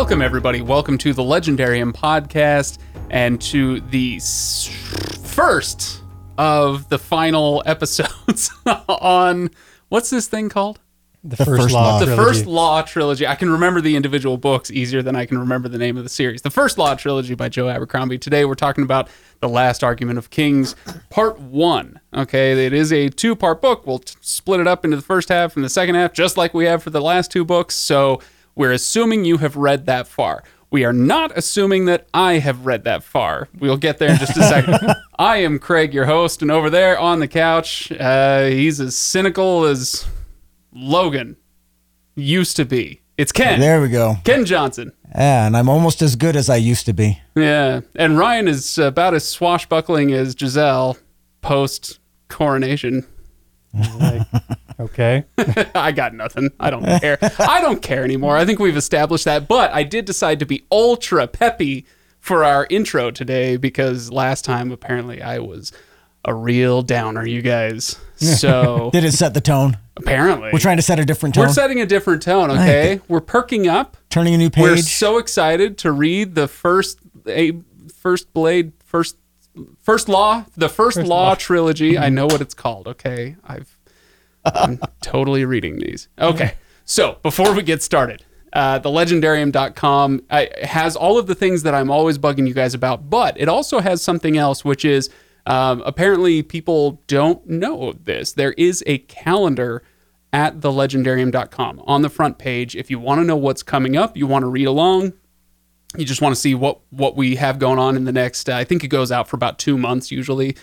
Welcome, everybody. Welcome to the Legendarium podcast and to the s- first of the final episodes on what's this thing called? The, first first, law. law. The trilogy. First Law trilogy. I can remember the individual books easier than I can remember the name of the series. The First Law trilogy by Joe Abercrombie. Today we're talking about The Last Argument of Kings, part one. Okay, it is a two part book. We'll t- split it up into the first half and the second half, just like we have for the last two books. So we're assuming you have read that far. We are not assuming that I have read that far. We'll get there in just a second. I am Craig, your host, and over there on the couch, uh, he's as cynical as Logen used to be. It's Kenn. There we go. Kenn Johnson. Yeah, and I'm almost as good as I used to be. Yeah. And Ryan is about as swashbuckling as Jezal post coronation. Like, okay. I got nothing. I don't care. I don't care anymore. I think we've established that. But I did decide to be ultra peppy for our intro today because last time apparently I was a real downer, you guys. So Did it set the tone? apparently We're trying to set a different tone. we're setting a different tone, okay? We're perking up. Turning a new page. We're so excited to read the first a first blade first first law the first, law, trilogy. I mm-hmm. know what it's called. Okay, I've I'm totally reading these. Okay, so before we get started. Uh, the legendarium.com uh, has all of the things that I'm always bugging you guys about, but it also has something else, which is um, apparently people don't know this. There is a calendar at thelegendarium.com on the front page. If you want to know what's coming up, you want to read along, you just want to see what what we have going on in the next. Uh, I think it goes out for about two months usually.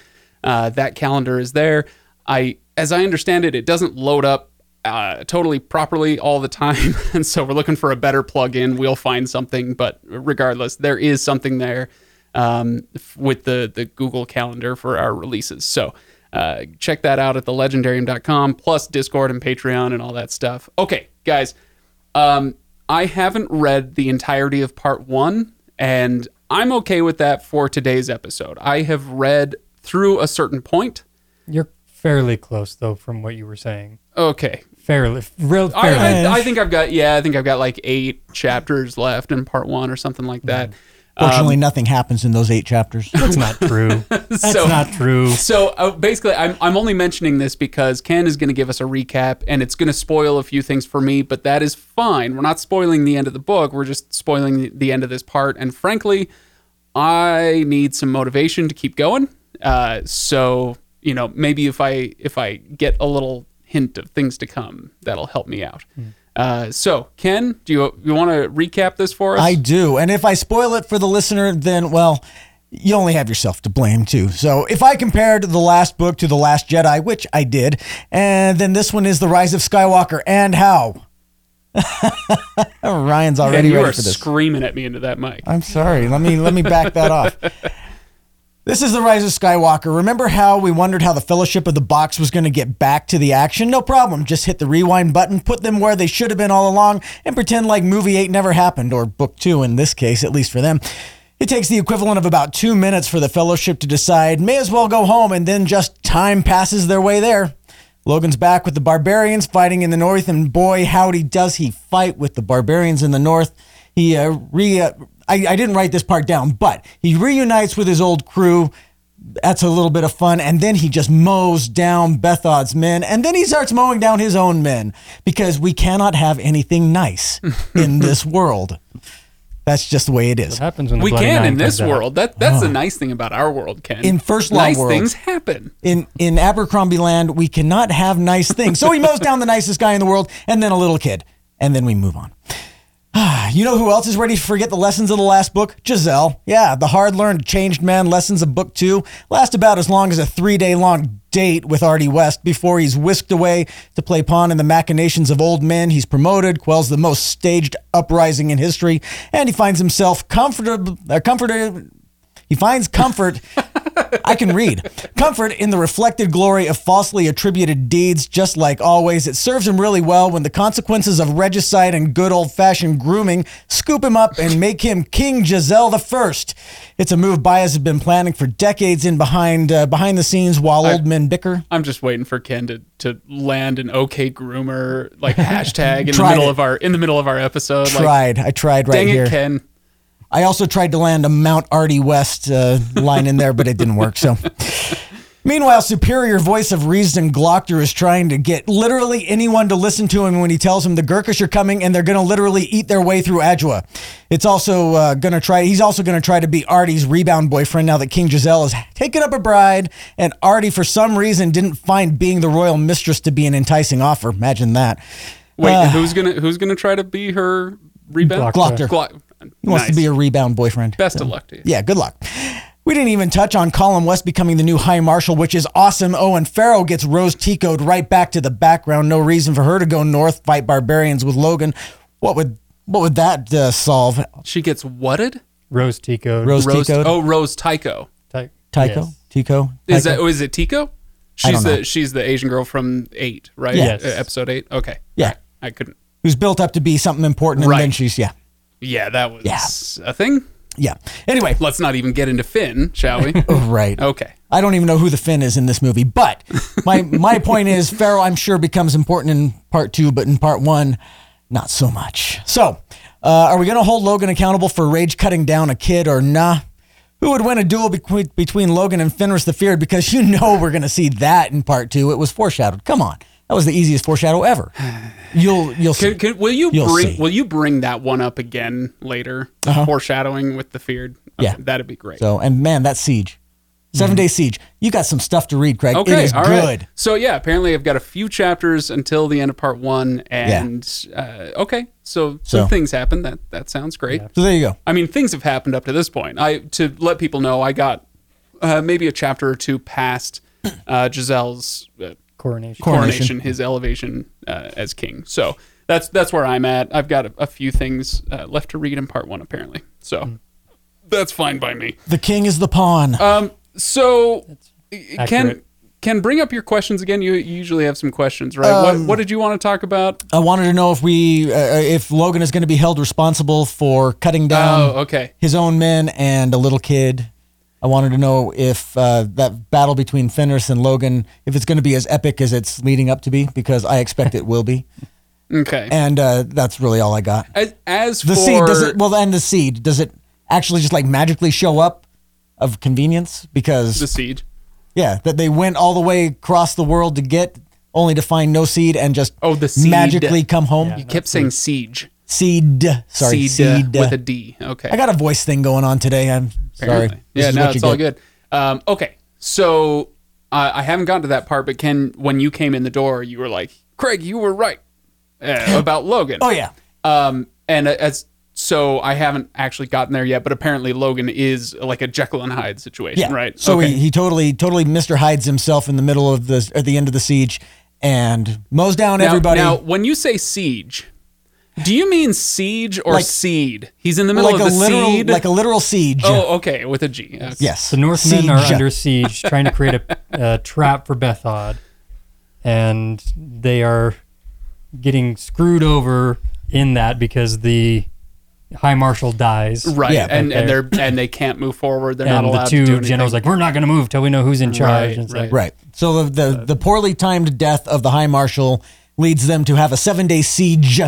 Uh, that calendar is there. I, as I understand it, it doesn't load up uh, totally properly all the time, and so we're looking for a better plugin. We'll find something, but regardless, there is something there um, with the the Google Calendar for our releases. So. Uh, check that out at thelegendarium.com plus Discord and Patreon and all that stuff. Okay, guys, um, I haven't read the entirety of part one, and I'm okay with that for today's episode. I have read through a certain point. You're fairly close though from what you were saying. Okay. Fairly, real I, fairly. I, I think I've got, yeah, I think I've got like eight chapters left in part one or something like that. Fortunately, nothing happens in those eight chapters. That's not true. That's So- not true. So uh, basically, I'm, I'm only mentioning this because Kenn is going to give us a recap and it's going to spoil a few things for me, but that is fine. We're not spoiling the end of the book, we're just spoiling the, the end of this part. And frankly, I need some motivation to keep going. Uh, so, you know, maybe if I if I get a little hint of things to come, that'll help me out. Uh, so, Kenn, do you you want to recap this for us? I do. And if I spoil it for the listener, then, well, you only have yourself to blame, too. So if I compared the last book to The Last Jedi, which I did, and then this one is The Rise of Skywalker, and how? Ryan's and already you ready are for this. screaming at me into that mic. I'm sorry. Let me let me back that off. This is the Rise of Skywalker. Remember how we wondered how the Fellowship of the Box was going to get back to the action? No problem. Just hit the rewind button, put them where they should have been all along, and pretend like movie 8 never happened, or book 2 in this case, at least for them. It takes the equivalent of about two minutes for the Fellowship to decide, may as well go home, and then just time passes their way there. Logen's back with the barbarians fighting in the north, and boy, howdy, does he fight with the barbarians in the north. He uh, re. Uh, I, I didn't write this part down, but he reunites with his old crew. That's a little bit of fun, and then he just mows down Bethod's men, and then he starts mowing down his own men because we cannot have anything nice in this world. That's just the way it is. What happens when we can in this out? world. That that's the ah. nice thing about our world, Kenn. In First Law nice world. things happen. in in Abercrombie land, we cannot have nice things. So he mows down the nicest guy in the world, and then a little kid, and then we move on. You know who else is ready to forget the lessons of the last book? Jezal. Yeah, the hard learned, changed man lessons of book two last about as long as a three day long date with Ardee West before he's whisked away to play pawn in the machinations of old men. He's promoted, quells the most staged uprising in history, and he finds himself comfortable, uh, comforted. He finds comfort I can read. Comfort in the reflected glory of falsely attributed deeds, just like always. It serves him really well when the consequences of regicide and good old fashioned grooming scoop him up and make him King Jezal the First. It's a move Bayaz has been planning for decades in behind uh, behind the scenes while old men bicker. I'm just waiting for Kenn to, to land an OK groomer like hashtag in the middle it. of our in the middle of our episode. Like, Tried. I tried right dang here. it, Kenn. I also tried to land a Mount Ardee West uh, line in there, but it didn't work. So, meanwhile, superior voice of reason Glokta is trying to get literally anyone to listen to him when he tells them the Gurkish are coming and they're going to literally eat their way through Adua. It's also uh, going to try. He's also going to try to be Ardee's rebound boyfriend now that King Jezal has taken up a bride, and Ardee for some reason didn't find being the royal mistress to be an enticing offer. Imagine that. Wait, Uh, who's gonna who's gonna try to be her rebound? Glokta. Glock- He wants nice. to be a rebound boyfriend. Best of luck to you. Yeah, good luck. We didn't even touch on Colin West becoming the new High Marshal, which is awesome. Oh, and Ferro gets Rose Ticoed right back to the background. No reason for her to go north, fight barbarians with Logen. What would what would that uh, solve? She gets whatted? Rose Tico. Rose Rose. Ticoed? Oh, Rose Tycho. Ty- Tycho? yes. Tico? Is Tycho? that? Oh, is it Tico? I She's don't the she's the Asian girl from Eight, right? Yes. Uh, episode eight. Okay. Yeah. Right. I couldn't. Who's built up to be something important, and then she's yeah, Yeah, that was Yeah. a thing. yeah. Anyway, Let's not even get into Finn, shall we? right. Okay. I don't even know who the Finn is in this movie, but my my point is Ferro I'm sure becomes important in part two, but in part one, not so much. So, uh, are we going to hold Logen accountable for rage cutting down a kid or nah? Who would win a duel between between Logen and Fenris the Feared? Because you know we're going to see that in part two. It was foreshadowed. Come on, that was the easiest foreshadow ever. You'll you'll see. Can, can, will you You'll bring see. Will you bring that one up again later? Foreshadowing with the feared. Yeah. that'd be great. So and man, that siege, 7 day siege. You got some stuff to read, Craig. Okay, it is all right. good. So yeah, apparently I've got a few chapters until the end of part one, and uh, okay, so some So- things happen. That that sounds great. So there you go. I mean, things have happened up to this point. I to let people know, I got uh, maybe a chapter or two past uh, Jezal's Coronation. coronation, his elevation uh, as king. So that's that's where I'm at. I've got a, a few things uh, left to read in part one, apparently. So that's fine by me. The king is the pawn. Um, so can accurate. Kenn, bring up your questions again. You, you usually have some questions, right? what, what did you want to talk about? I wanted to know if we, uh, if Logen is going to be held responsible for cutting down oh, okay. his own men and a little kid. I wanted to know if uh, that battle between Fenris and Logen, if it's going to be as epic as it's leading up to be, because I expect it will be. Okay. And uh, that's really all I got. As, as The for seed does it well, and the seed does it actually just like magically show up of convenience? Because the seed. yeah, that they went all the way across the world to get, only to find no seed and just Oh, the seed. magically come home. You kept saying siege. Seed. Sorry, seed, seed. uh, with a D. Okay. I got a voice thing going on today. I'm sorry. This Yeah, no, it's all get. good. Um, okay, so uh, I haven't gotten to that part, but Kenn, when you came in the door, you were like, "Craig, you were right uh, about Logen." Oh yeah. Um, and as so, I haven't actually gotten there yet, but apparently Logen is like a Jekyll and Hyde situation, Yeah. right? So okay. he, he totally totally Mr. hides himself in the middle of the at the end of the siege and mows down now, everybody Now, when you say siege, do you mean siege or Like- seed? He's in the middle like of a the literal seed. like a literal siege. oh, okay, with a G. Okay. yes. The Northmen are Siege. under siege, trying to create a, a trap for Bethod, and they are getting screwed over in that because the High Marshal dies. Right, Yeah, and, and they're and they can't move forward. They're not And the allowed to do two anything. generals like, we're not going to move till we know who's in charge. Right, And it's right. like, Right. So the the, the poorly timed death of the High Marshal leads them to have a seven day siege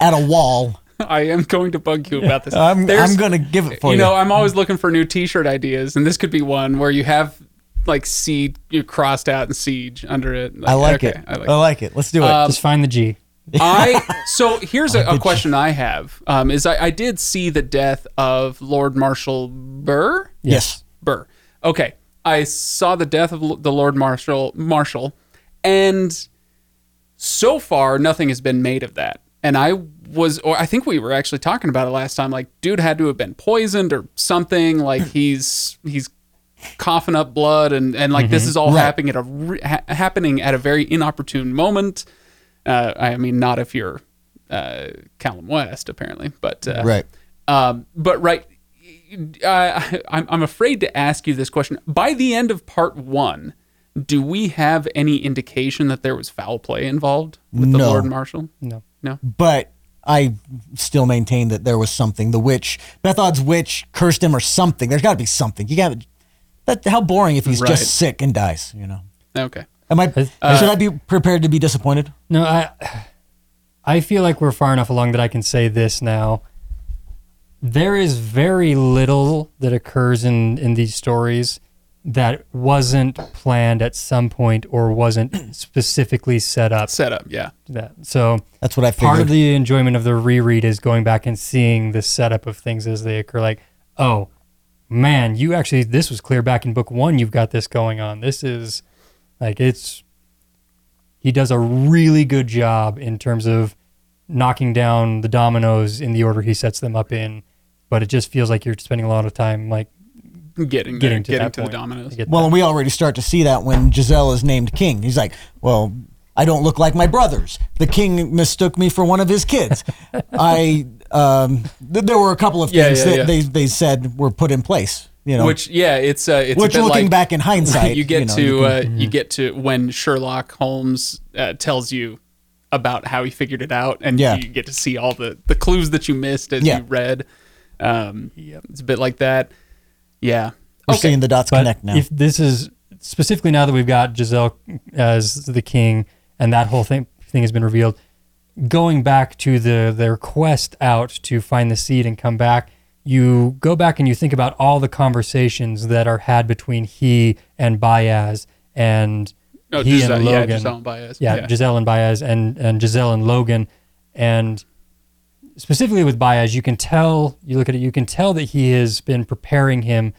at a wall. I am going to bug you about this. I'm There's- I'm gonna give it for you you. know, I'm always looking for new T-shirt ideas, and this could be one where you have like seed you crossed out and siege under it. I like okay, it. I like I it. like it. Let's do it. Just find the G. I so here's a, a question I have um, is I, I did see the death of Lord Marshal Burr. yes. Burr. Okay, I saw the death of the Lord Marshal Marshal, and so far nothing has been made of that. And I was, or I think we were actually talking about it last time. Like, dude had to have been poisoned or something. Like he's he's coughing up blood, and and like this is all Right. happening at a re- ha- happening at a very inopportune moment. Uh, I mean, not if you're uh, Collem West, apparently, but uh, Right. um, but right, uh, I'm, I'm afraid to ask you this question. By the end of part one, do we have any indication that there was foul play involved with the No. Lord Marshal? No. No. But I still maintain that there was something. The witch, Bethod's witch, cursed him or something. There's got to be something. You got that. How boring if he's Right. just sick and dies. You know. Okay. Am I? Uh, should I be prepared to be disappointed? No, I I feel like we're far enough along that I can say this now. There is very little that occurs in in these stories that wasn't planned at some point or wasn't specifically set up Setup. Yeah. that. So That's what I figured. part of the enjoyment of the reread is going back and seeing the setup of things as they occur. Like, oh man, you actually this was clear back in book one. You've got this going on. This is like it's. He does a really good job in terms of knocking down the dominoes in the order he sets them up in, but it just feels like you're spending a lot of time like Getting, getting there, to getting to the dominoes. well, that. and we already start to see that when Jezal is named king. He's like, well. I don't look like my brothers. The king mistook me for one of his kids. I um, th- there were a couple of things yeah, that yeah. they, they said were put in place. You know, Which yeah, it's uh, it's Which a bit looking like, back in hindsight, you get you know, to you uh, you get to when Sherlock Holmes uh, tells you about how he figured it out, and Yeah. you get to see all the the clues that you missed as Yeah. you read. Um, it's a bit like that. Yeah. we're Okay. seeing the dots But connect now. if this is specifically now that we've got Jezal as the king and that whole thing thing has been revealed, going back to the their quest out to find the seed and come back, you go back and you think about all the conversations that are had between he and Bayaz and Oh, he Jezal, and yeah, Logen. Jezal and Bayaz. Yeah, Jezal and Bayaz and and Jezal and Logen and specifically with Bayaz, you can tell you look at it, you can tell that he has been preparing him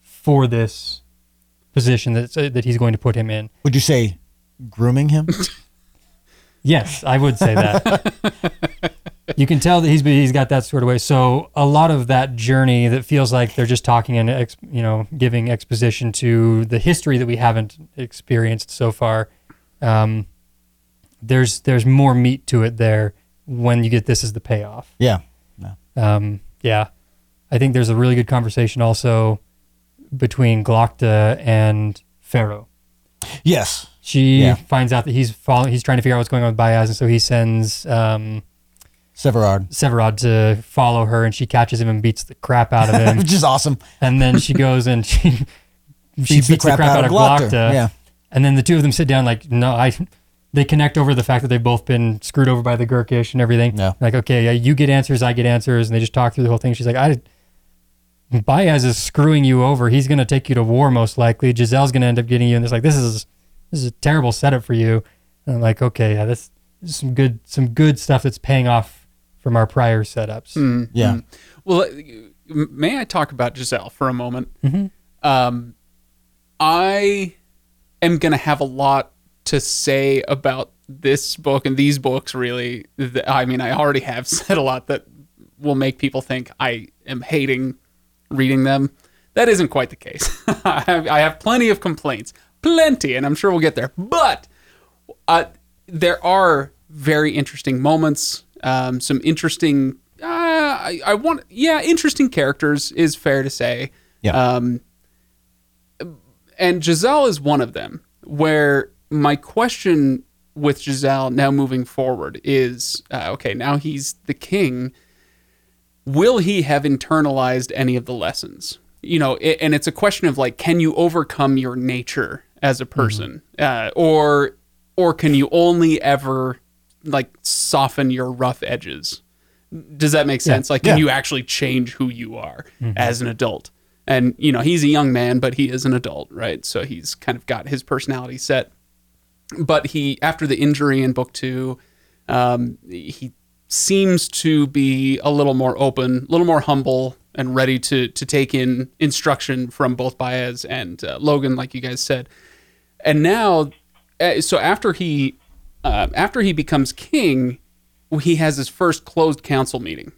for this position that that he's going to put him in. Would you say grooming him? Yes, I would say that. you can tell that he's he's got that sort of way. So a lot of that journey that feels like they're just talking and ex, you know giving exposition to the history that we haven't experienced so far. Um, there's there's more meat to it there when you get this as the payoff. yeah. Um, yeah, I think there's a really good conversation also between Glokta and Ferro Yes. she Yeah. finds out that he's following, he's trying to figure out what's going on with Bayaz, and so he sends um, Severard. Severod to follow her, and she catches him and beats the crap out of him. Which is awesome. and then she goes and she she Beats beats the crap, out, of Glokta. Glokta. Yeah. And then the two of them sit down like, no, I. They connect over the fact that they've both been screwed over by the Gurkish and everything. Yeah. Like, okay, yeah, you get answers, I get answers, and they just talk through the whole thing. She's like, I. Bayaz is screwing you over. He's going to take you to war most likely. Jezal's going to end up getting you, and it's like this is this is a terrible setup for you. And I'm like, okay, yeah, this, this is some good some good stuff that's paying off from our prior setups. Mm, Yeah. mm. Well, uh, may I talk about Jezal for a moment? Mhm. Um, I am going to have a lot to say about this book and these books, really. I mean, I already have said a lot that will make people think I am hating reading them. That isn't quite the case. I, have, I have plenty of complaints, plenty, and I'm sure we'll get there. But uh, there are very interesting moments, um, some interesting. Uh, I, I want, yeah, interesting characters is fair to say. Yeah. Um, and Jezal is one of them. Where my question with Jezal now moving forward is, uh, okay, now he's the king. Will he have internalized any of the lessons? You know, it, and it's a question of like, can you overcome your nature as a person, uh, or or can you only ever like soften your rough edges? Does that make sense? Like, can Yeah. you actually change who you are as an adult? And you know, he's a young man, but he is an adult, right? So he's kind of got his personality set. But he, after the injury in book two, um, he seems to be a little more open, a little more humble, and ready to to take in instruction from both Bayaz and uh, Logen, like you guys said. And now, uh, so after he uh, after he becomes king, he has his first closed council meeting.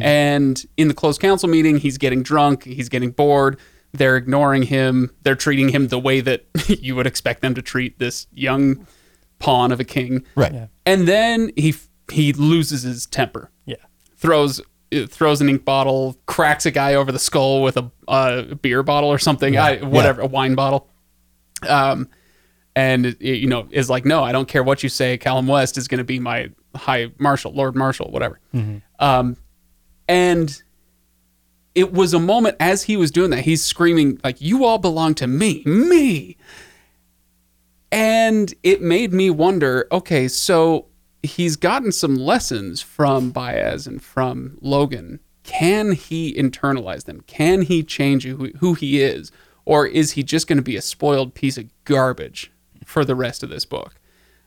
And in the closed council meeting, he's getting drunk, he's getting bored. They're ignoring him. They're treating him the way that you would expect them to treat this young pawn of a king. Right. Yeah. And then he he loses his temper Yeah. throws uh, throws an ink bottle, cracks a guy over the skull with a uh, beer bottle or something, I, whatever, a wine bottle. Um, and it- you know is like, no, I don't care what you say. Collem West is going to be my high marshal, Lord Marshal, whatever. Um, and it was a moment as he was doing that, he's screaming like, "You all belong to me, me." And it made me wonder, okay, so he's gotten some lessons from Bayaz and from Logen. Can he internalize them? Can he change who, who he is? Or is he just going to be a spoiled piece of garbage for the rest of this book?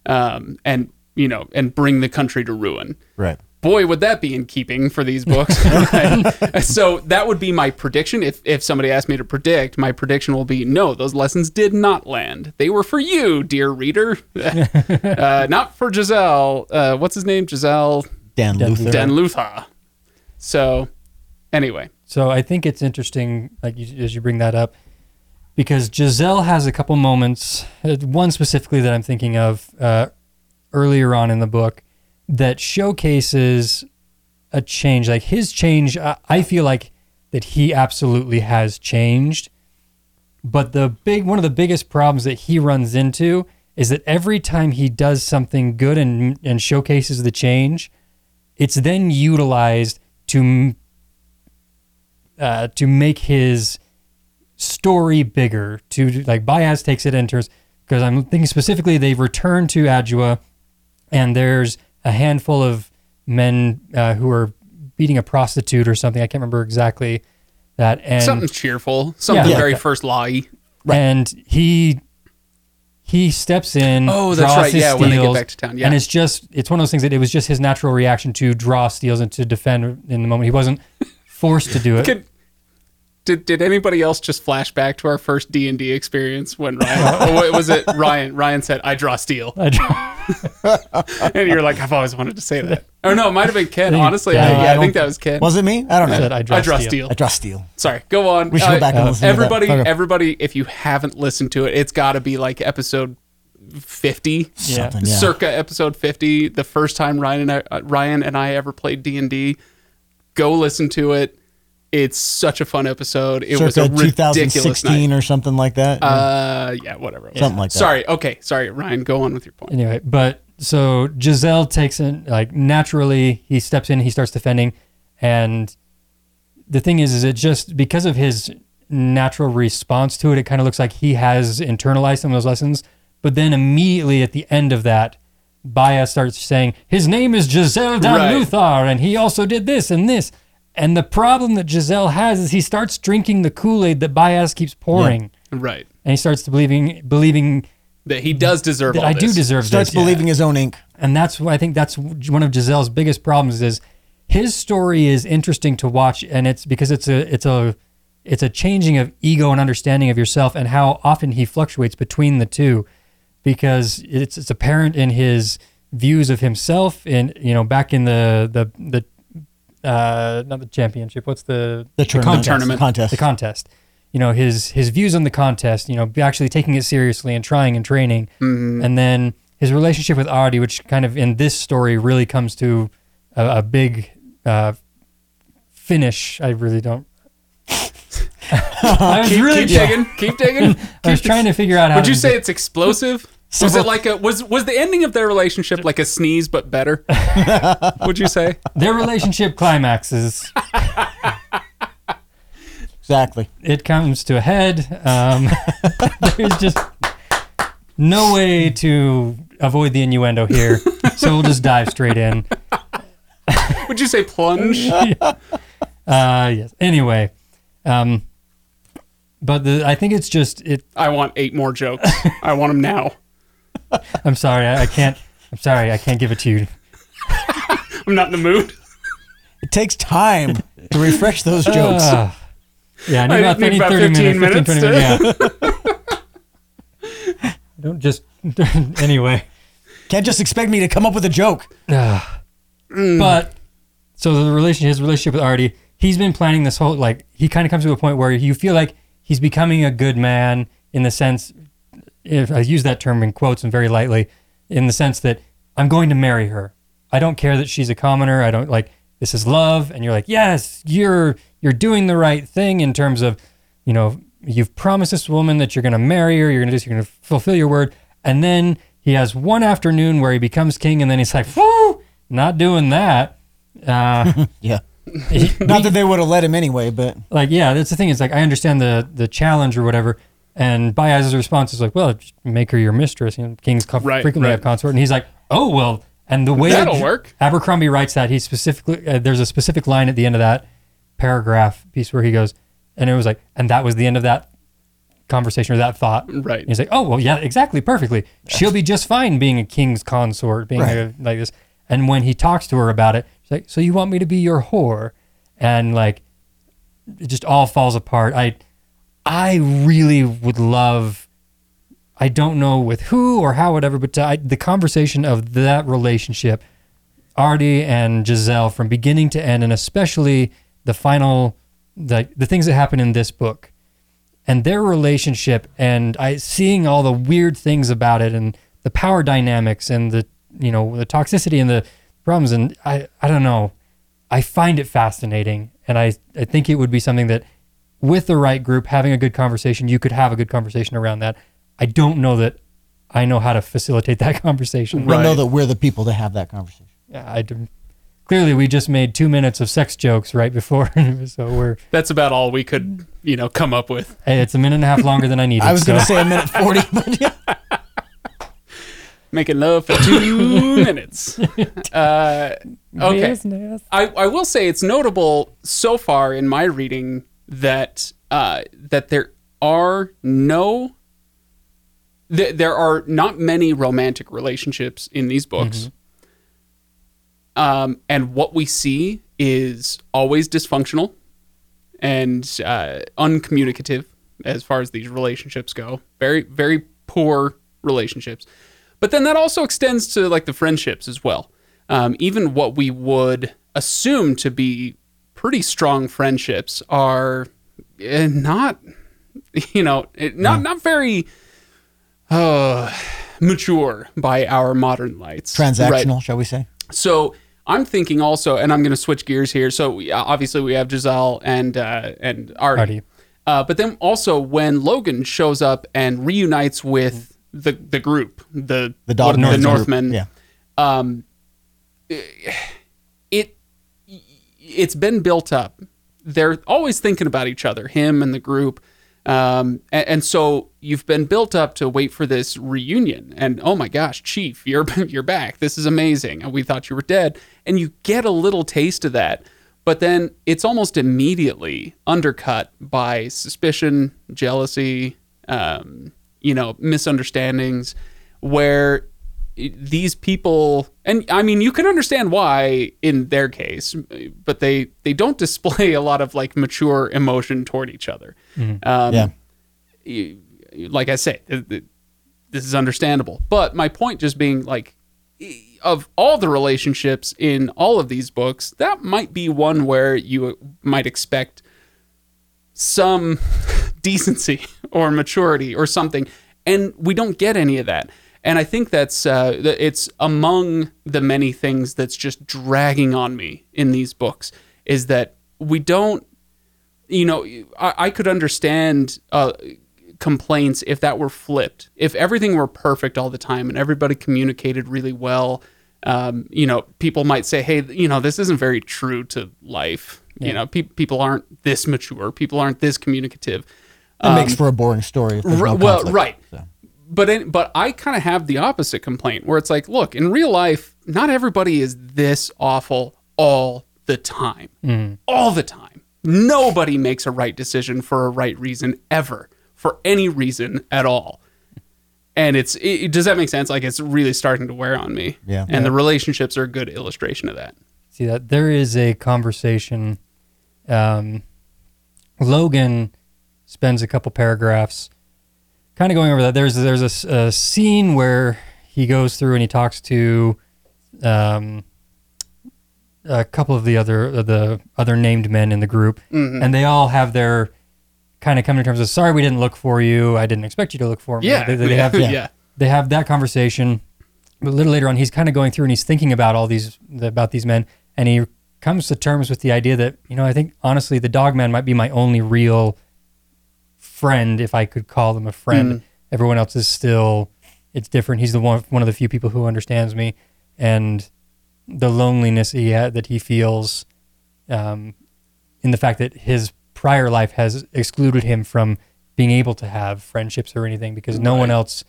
Um, and, you know, and bring the country to ruin Right. Boy, would that be in keeping for these books. so that would be my prediction. If if somebody asked me to predict, my prediction will be no, those lessons did not land. They were for you, dear reader, uh, not for Jezal. Uh, what's his name? Jezal Dan, Luthar. Den Luthar. So anyway, So I think it's interesting, like you, as you bring that up, because Jezal has a couple moments. uh, One specifically that I'm thinking of uh, earlier on in the book that showcases a change. Like his change, I, I feel like that he absolutely has changed. But the big one of the biggest problems that he runs into is that every time he does something good and and showcases the change, it's then utilized to uh, to make his story bigger. To like Bayaz takes it and turns because I'm thinking specifically they return to Adua, and there's a handful of men uh, who are beating a prostitute or something. I can't remember exactly that. And something cheerful, something Yeah. very first lie. and he he steps in. Oh, that's draws right. his Yeah, when they get steals, back to town. Yeah. and it's just it's one of those things that it was just his natural reaction to draw steals and to defend in the moment. He wasn't forced to do it. Could, did, did anybody else just flash back to our first D and D experience when Ryan? or what was it Ryan? Ryan said, "I draw steel." I draw- and you're like, I've always wanted to say that. Or no, it might have been Kenn. Honestly, yeah, I, I yeah, I, don't think that was Kenn. Was it me? I don't know. said I draw, I draw steel. steel. I draw steel. Sorry, go on. We should go back and listen to that. everybody, Okay. everybody, if you haven't listened to it, it's got to be like episode fifty, Yeah. Yeah. circa episode fifty. The first time Ryan and I, uh, Ryan and I ever played D and D. Go listen to it. It's such a fun episode. It was a 2016 night. or something like that. Uh, yeah, whatever. Something like that. Sorry. Okay. Sorry, Ryan. Go on with your point. Anyway, but so Jezal takes in like naturally he steps in, he starts defending, and the thing is, is it just because of his natural response to it, it kind of looks like he has internalized some of those lessons. But then immediately at the end of that, Bayaz starts saying his name is Jezal Dan Right. Luthar, and he also did this and this. And the problem that Jezal has is he starts drinking the Kool Aid that Bayaz keeps pouring, Right. and he starts to believing believing That he does deserve that all I do deserve this. deserve Starts this. believing his own ink. and that's why I think that's one of Jezal's biggest problems is his story is interesting to watch, and it's because it's a it's a it's a changing of ego and understanding of yourself, and how often he fluctuates between the two, because it's it's apparent in his views of himself, in you know back in the the the uh, not the championship, what's the The tournament. tournament. Contest. the contest. You know his his views on the contest. You know, actually taking it seriously and trying and training, and then his relationship with Ardee, which kind of in this story really comes to a, a big uh, finish. I really don't. I was Keep, really keep digging. Keep digging. I was trying to figure out how. Would you say it's explosive? Was it like a was was the ending of their relationship like a sneeze but better? Would you say? their relationship climaxes? Exactly. It comes to a head. Um, there's just no way to avoid the innuendo here, so we'll just dive straight in. Would you say plunge? Uh, yes. Anyway, um, but the I think it's just it. I want eight more jokes. I want them now. I'm sorry, I, I can't. I'm sorry, I can't give it to you. I'm not in the mood. It takes time to refresh those jokes. Uh, yeah, I need I about, need 30, about 30 15 minutes, 15, 20 minutes minutes. Yeah. Don't just. anyway. Can't just expect me to come up with a joke. Ah. Mm. But so the relation, his relationship with Ardee, he's been planning this whole like he kind of comes to a point where you feel like he's becoming a good man in the sense, if I use that term in quotes and very lightly, in the sense that I'm going to marry her. I don't care that she's a commoner. I don't like. this is love, and you're like, yes, you're you're doing the right thing in terms of, you know, you've promised this woman that you're going to marry her, you're going to you're going to fulfill your word, and then he has one afternoon where he becomes king, and then he's like, whoo, not doing that. Uh, Yeah. he- Not that they would have let him anyway, but like yeah that's the thing is like i understand the the challenge or whatever and Bayaz's response is like well just make her your mistress you know kings co- Right, frequently right. have consort and he's like oh well and the way That'll that work. abercrombie writes that he specifically uh, there's a specific line at the end of that paragraph piece where he goes and it was like and that was the end of that conversation or that thought Right. And he's like oh well yeah exactly perfectly she'll be just fine being a king's consort being Right. a, like this and when he talks to her about it she's like so you want me to be your whore and like it just all falls apart. I I really would love I don't know with who or how whatever, but I, the conversation of that relationship, Ardee and Jezal from beginning to end, and especially the final the the things that happen in this book and their relationship and I seeing all the weird things about it and the power dynamics and the you know the toxicity and the problems and I I don't know. I find it fascinating and I I think it would be something that with the right group having a good conversation you could have a good conversation around that I don't know that I know how to facilitate that conversation we know that we're the people to have that conversation. yeah, I do- clearly we just made 2 minutes of sex jokes right before so we're That's about all we could, you know, come up with. hey, it's a minute and a half longer than I needed I was going to say a minute 40, but yeah. Making love for two minutes. Uh, okay. Business. I, I will say it's notable so far in my reading that uh, that there are no th- there are not many romantic relationships in these books. Um, and what we see is always dysfunctional and uh, uncommunicative as far as these relationships go. Very, very poor relationships. But then that also extends to like the friendships as well. Um, even what we would assume to be pretty strong friendships are eh, not, you know, eh, not not very uh, mature by our modern lights. Right? Transactional, shall we say? So I'm thinking also, and I'm going to switch gears here. So we, uh, obviously we have Jezal and uh, and Ardee, Ardee. Uh, but then also when Logen shows up and reunites with the the group, the The dog North the group. Northmen, Yeah. um, it it's been built up. They're always thinking about each other, him and the group. Um, and, and so you've been built up to wait for this reunion, and oh my gosh, Chief, you're you're back. This is amazing. And we thought you were dead, and you get a little taste of that, but then it's almost immediately undercut by suspicion, jealousy, um, you know, misunderstandings, where these people and i mean you can understand why in their case but they they don't display a lot of like mature emotion toward each other. Um, Yeah. you- like i say th- th- this is understandable. But my point just being like of all the relationships in all of these books that might be one where you might expect some decency or maturity or something. And we don't get any of that and i think that's uh, it's among the many things that's just dragging on me in these books is that we don't you know i, I could understand uh, complaints if that were flipped if everything were perfect all the time and everybody communicated really well um, you know people might say hey you know this isn't very true to life you know pe- people aren't this mature people aren't this communicative It makes for a boring story. If there's no well, right. so. But in, but I kind of have the opposite complaint where it's like, look, in real life, not everybody is this awful all the time. All the time. Nobody makes a right decision for a right reason ever, for any reason at all. And it's it, does that make sense? Like it's really starting to wear on me. Yeah. And the relationships are a good illustration of that. see that there is a conversation um, logen spends a couple paragraphs kind of going over that there's there's a scene where he goes through and he talks to um, a couple of the other of the other named men in the group and they all have their kind of come to terms of sorry we didn't look for you i didn't expect you to look for me Yeah. they, they have yeah. they have that conversation. But a little later on, he's kind of going through and he's thinking about all these about these men, and he comes to terms with the idea that you know I think honestly the Dogman might be my only real friend if I could call them a friend. Everyone else is still it's different. He's the one one of the few people who understands me, and the loneliness he ha- that he feels, um, in the fact that his prior life has excluded him from being able to have friendships or anything because no one else,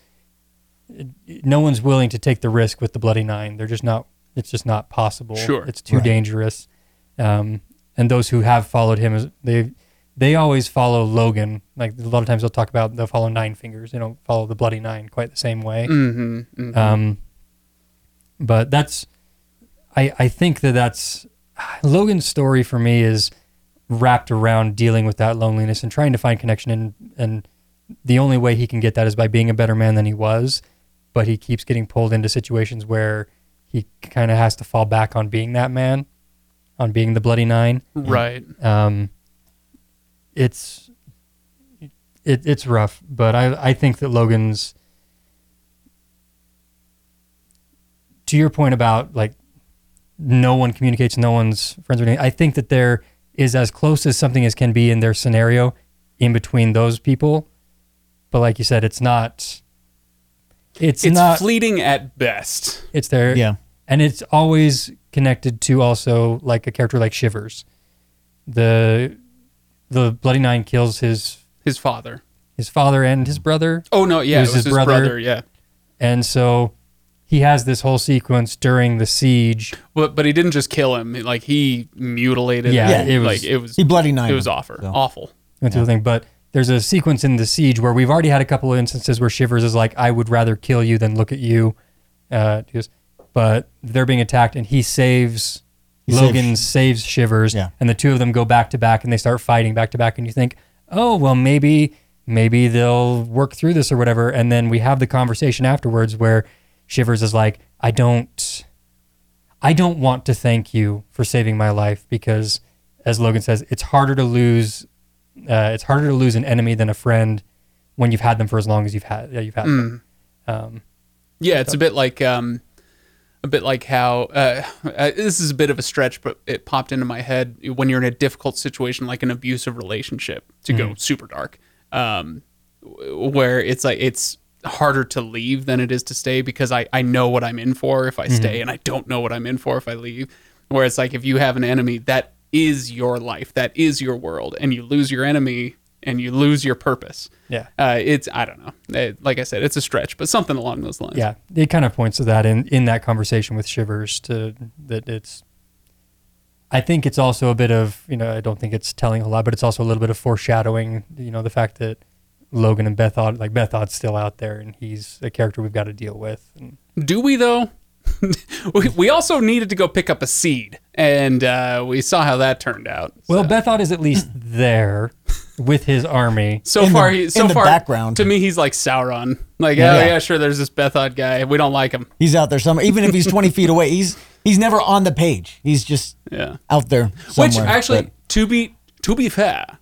no one's willing to take the risk with the Bloody Nine. They're just not. It's just not possible. Sure. it's too Right. dangerous. Um, and those who have followed him they they always follow Logen. Like a lot of times they'll talk about they'll follow Nine Fingers. They don't follow the Bloody Nine quite the same way. Mm-hmm, Um, but that's, I I think that that's Logen's story for me is wrapped around dealing with that loneliness and trying to find connection and and the only way he can get that is by being a better man than he was, but he keeps getting pulled into situations where he kind of has to fall back on being that man, on being the bloody nine. right. Um, it's it, it's rough, but I I think that Logen's to your point about like no one communicates, no one's friends or anything. I think that there is as close as something as can be in their scenario in between those people, but like you said, it's not. It's, It's not. fleeting at best. It's there. Yeah. And it's always connected to also like a character like Shivers. The the Bloody Nine kills his His father. his father and his brother. Oh no, yeah, It it was was, his his brother. brother. Yeah, And so he has this whole sequence during the siege. but but he didn't just kill him. Like he mutilated. Yeah, him. it was- like it was. He bloody nine. It was awful. so. Awful. Went through the thing, but there's a sequence in the siege where we've already had a couple of instances where Shivers is like, "I would rather kill you than look at you," uh, just, but they're being attacked, and he saves He Logen saves- saves Shivers, Yeah. and the two of them go back to back, and they start fighting back to back, and you think, "Oh, well, maybe maybe they'll work through this or whatever," and then we have the conversation afterwards where Shivers is like, "I don't." I don't want to thank you for saving my life because, as Logen says, it's harder to lose. Uh, it's harder to lose an enemy than a friend when you've had them for as long as you've had uh, you've had them. Um, Yeah, it's a bit like um, a bit like how uh, uh, this is a bit of a stretch, but it popped into my head when you're in a difficult situation, like an abusive relationship, to go super dark, um, where it's like it's harder to leave than it is to stay because I I know what I'm in for if I stay, and I don't know what I'm in for if I leave. Where it's like if you have an enemy that is your life, that is your world, and you lose your enemy and you lose your purpose. yeah, Uh, it's I don't know. It- like I said, it's a stretch, but something along those lines. yeah, it kind of points to that in in that conversation with Shivers to that it's. I think it's also a bit of you know I don't think it's telling a lot, but it's also a little bit of foreshadowing. You know the fact that Logen and Beth Bethod like Beth Bethod's still out there and he's a character we've got to deal with. And Do we though? we, we also needed to go pick up a seed, and uh, we saw how that turned out. well, So- Bethod is at least there with his army. so in the- far, he, so in the far, background. to me, he's like Sauron. Like, Yeah. oh yeah, sure. There's this Bethod guy. We don't like him. He's out there somewhere. Even if he's 20 feet away, he's he's never on the page. He's just Yeah. out there Which actually, But to be to be fair,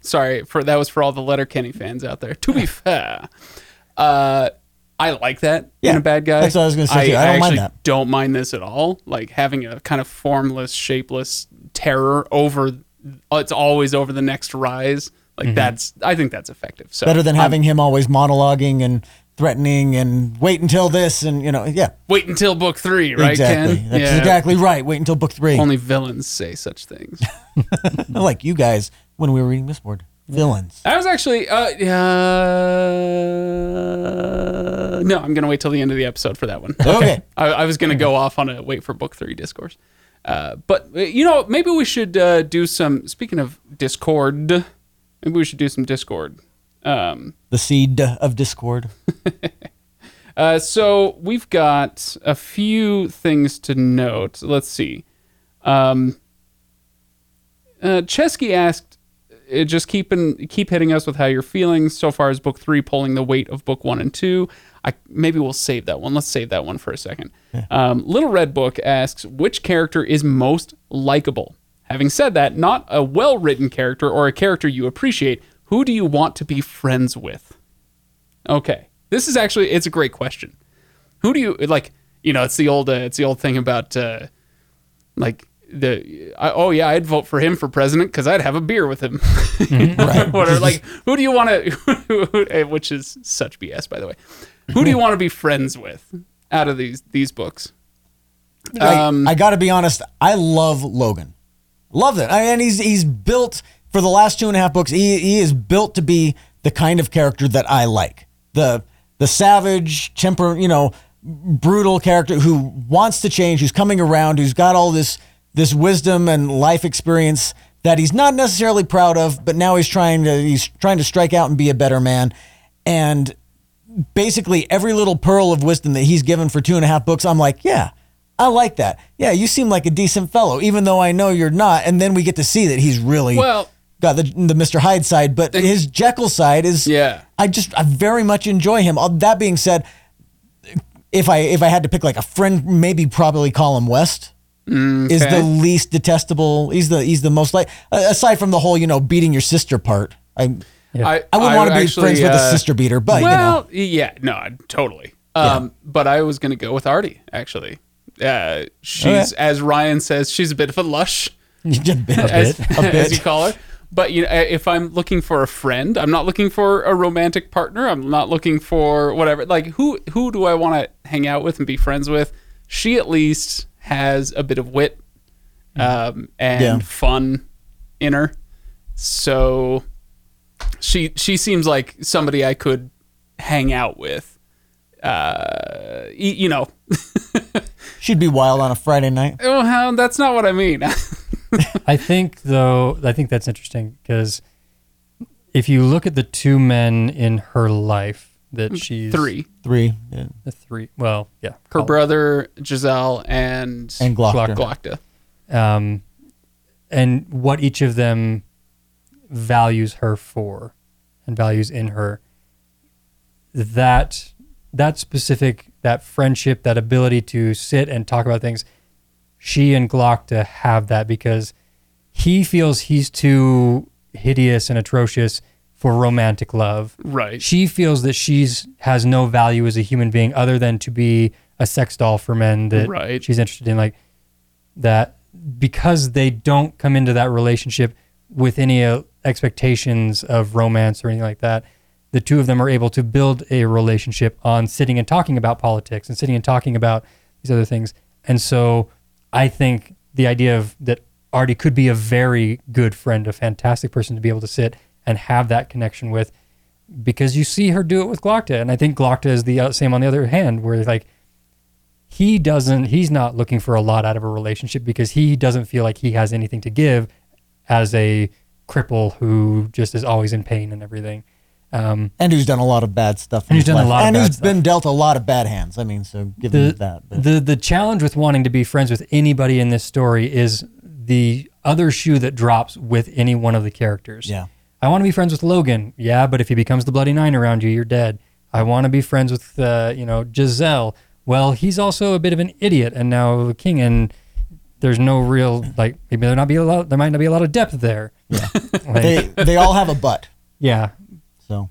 sorry for that was for all the Letterkenny fans out there. To be fair, uh, I like that Yeah, in a bad guy. that's what I was gonna say, too. I don't mind actually that. Don't mind this at all. Like having a kind of formless, shapeless terror over. It's always over the next rise. Like that's. I think that's effective. So Mm-hmm. better than I'm- having him always monologuing and threatening and wait until this and you know yeah wait until book three, right, exactly Kenn? that's exactly right wait until book three Only villains say such things. like you guys when we were reading Mistborn villains I was actually, uh, uh, no, I'm gonna wait till the end of the episode for that one. okay I, I was gonna go off on a wait for book three discourse, uh, but uh, you know, maybe we should uh, do some. Speaking of Discord, maybe we should do some Discord. Um, the seed of discord uh, so we've got a few things to note. Let's see. Um, uh, Chesky asked, uh, just keeping keep hitting us with how you're feeling so far as book three, pulling the weight of book one and two. I maybe we'll save that one. Let's save that one for a second. Um, Little Red Book asks, which character is most likable? Having said that, not a well-written character or a character you appreciate. Who do you want to be friends with? Okay, this is actually it's a great question. Who do you like? You know, it's the old uh, it's the old thing about uh, like the I, oh yeah, I'd vote for him for president because I'd have a beer with him. Right. Whatever. Like, who do you want to? Which is such BS, by the way. Who do you want to be friends with out of these these books? Um, I, I got to be honest. I love Logen. Love it. I mean, he's he's built for the last two and a half books. He he is built to be the kind of character that I like. The the savage, temper, you know, brutal character who wants to change, who's coming around, who's got all this this wisdom and life experience that he's not necessarily proud of, but now he's trying to he's trying to strike out and be a better man. And basically every little pearl of wisdom that he's given for two and a half books, I'm like, yeah, I like that. Yeah, you seem like a decent fellow, even though I know you're not. And then we get to see that he's really Well- got the the Mr. Hyde side, but his Jekyll side is Yeah. I just I very much enjoy him. That being said, if I if I had to pick like a friend, maybe probably call him West. Is the least detestable. He's the he's the most like aside from the whole you know beating your sister part. I I I wouldn't want to be actually, friends with a uh, sister beater, but well, yeah, no, totally. Um, but I was gonna go with Ardee actually. Uh, she's as Ryan says, she's a bit of a lush, a bit, as, a bit. as you call her. But you know, if I'm looking for a friend, I'm not looking for a romantic partner. I'm not looking for whatever. Like who who do I want to hang out with and be friends with? She at least has a bit of wit um, and Yeah. fun in her. So she she seems like somebody I could hang out with. Uh, y- you know, She'd be wild on a Friday night. oh, how- that's not what I mean. I think though I think that's interesting because if you look at the two men in her life that she's Three, Three yeah. the three well yeah her call it. brother Jezal and and Glokta. Glokta. um, and what each of them values her for and values in her that that specific that friendship that ability to sit and talk about things she and Glokta have that because he feels he's too hideous and atrocious for romantic love Right. she feels that she's has no value as a human being other than to be a sex doll for men that Right. she's interested in like that because they don't come into that relationship with any uh, expectations of romance or anything like that the two of them are able to build a relationship on sitting and talking about politics and sitting and talking about these other things and so i think the idea of that ardee could be a very good friend a fantastic person to be able to sit and have that connection with because you see her do it with Glokta, and I think Glokta is the uh, same on the other hand, where like he doesn't, he's not looking for a lot out of a relationship because he doesn't feel like he has anything to give as a cripple who just is always in pain and everything. Um, And who's done a lot of bad stuff. And who's done a life. lot of and who's been dealt a lot of bad hands. I mean, so give the, that. But. the the challenge with wanting to be friends with anybody in this story is the other shoe that drops with any one of the characters. Yeah. I want to be friends with Logen. Yeah, but if he becomes the bloody nine around you, you're dead. I want to be friends with uh, you know Jezal. Well, he's also a bit of an idiot and now a king, and there's no real like maybe there not be a lot. There might not be a lot of depth there. Yeah. they they all have a butt. yeah. So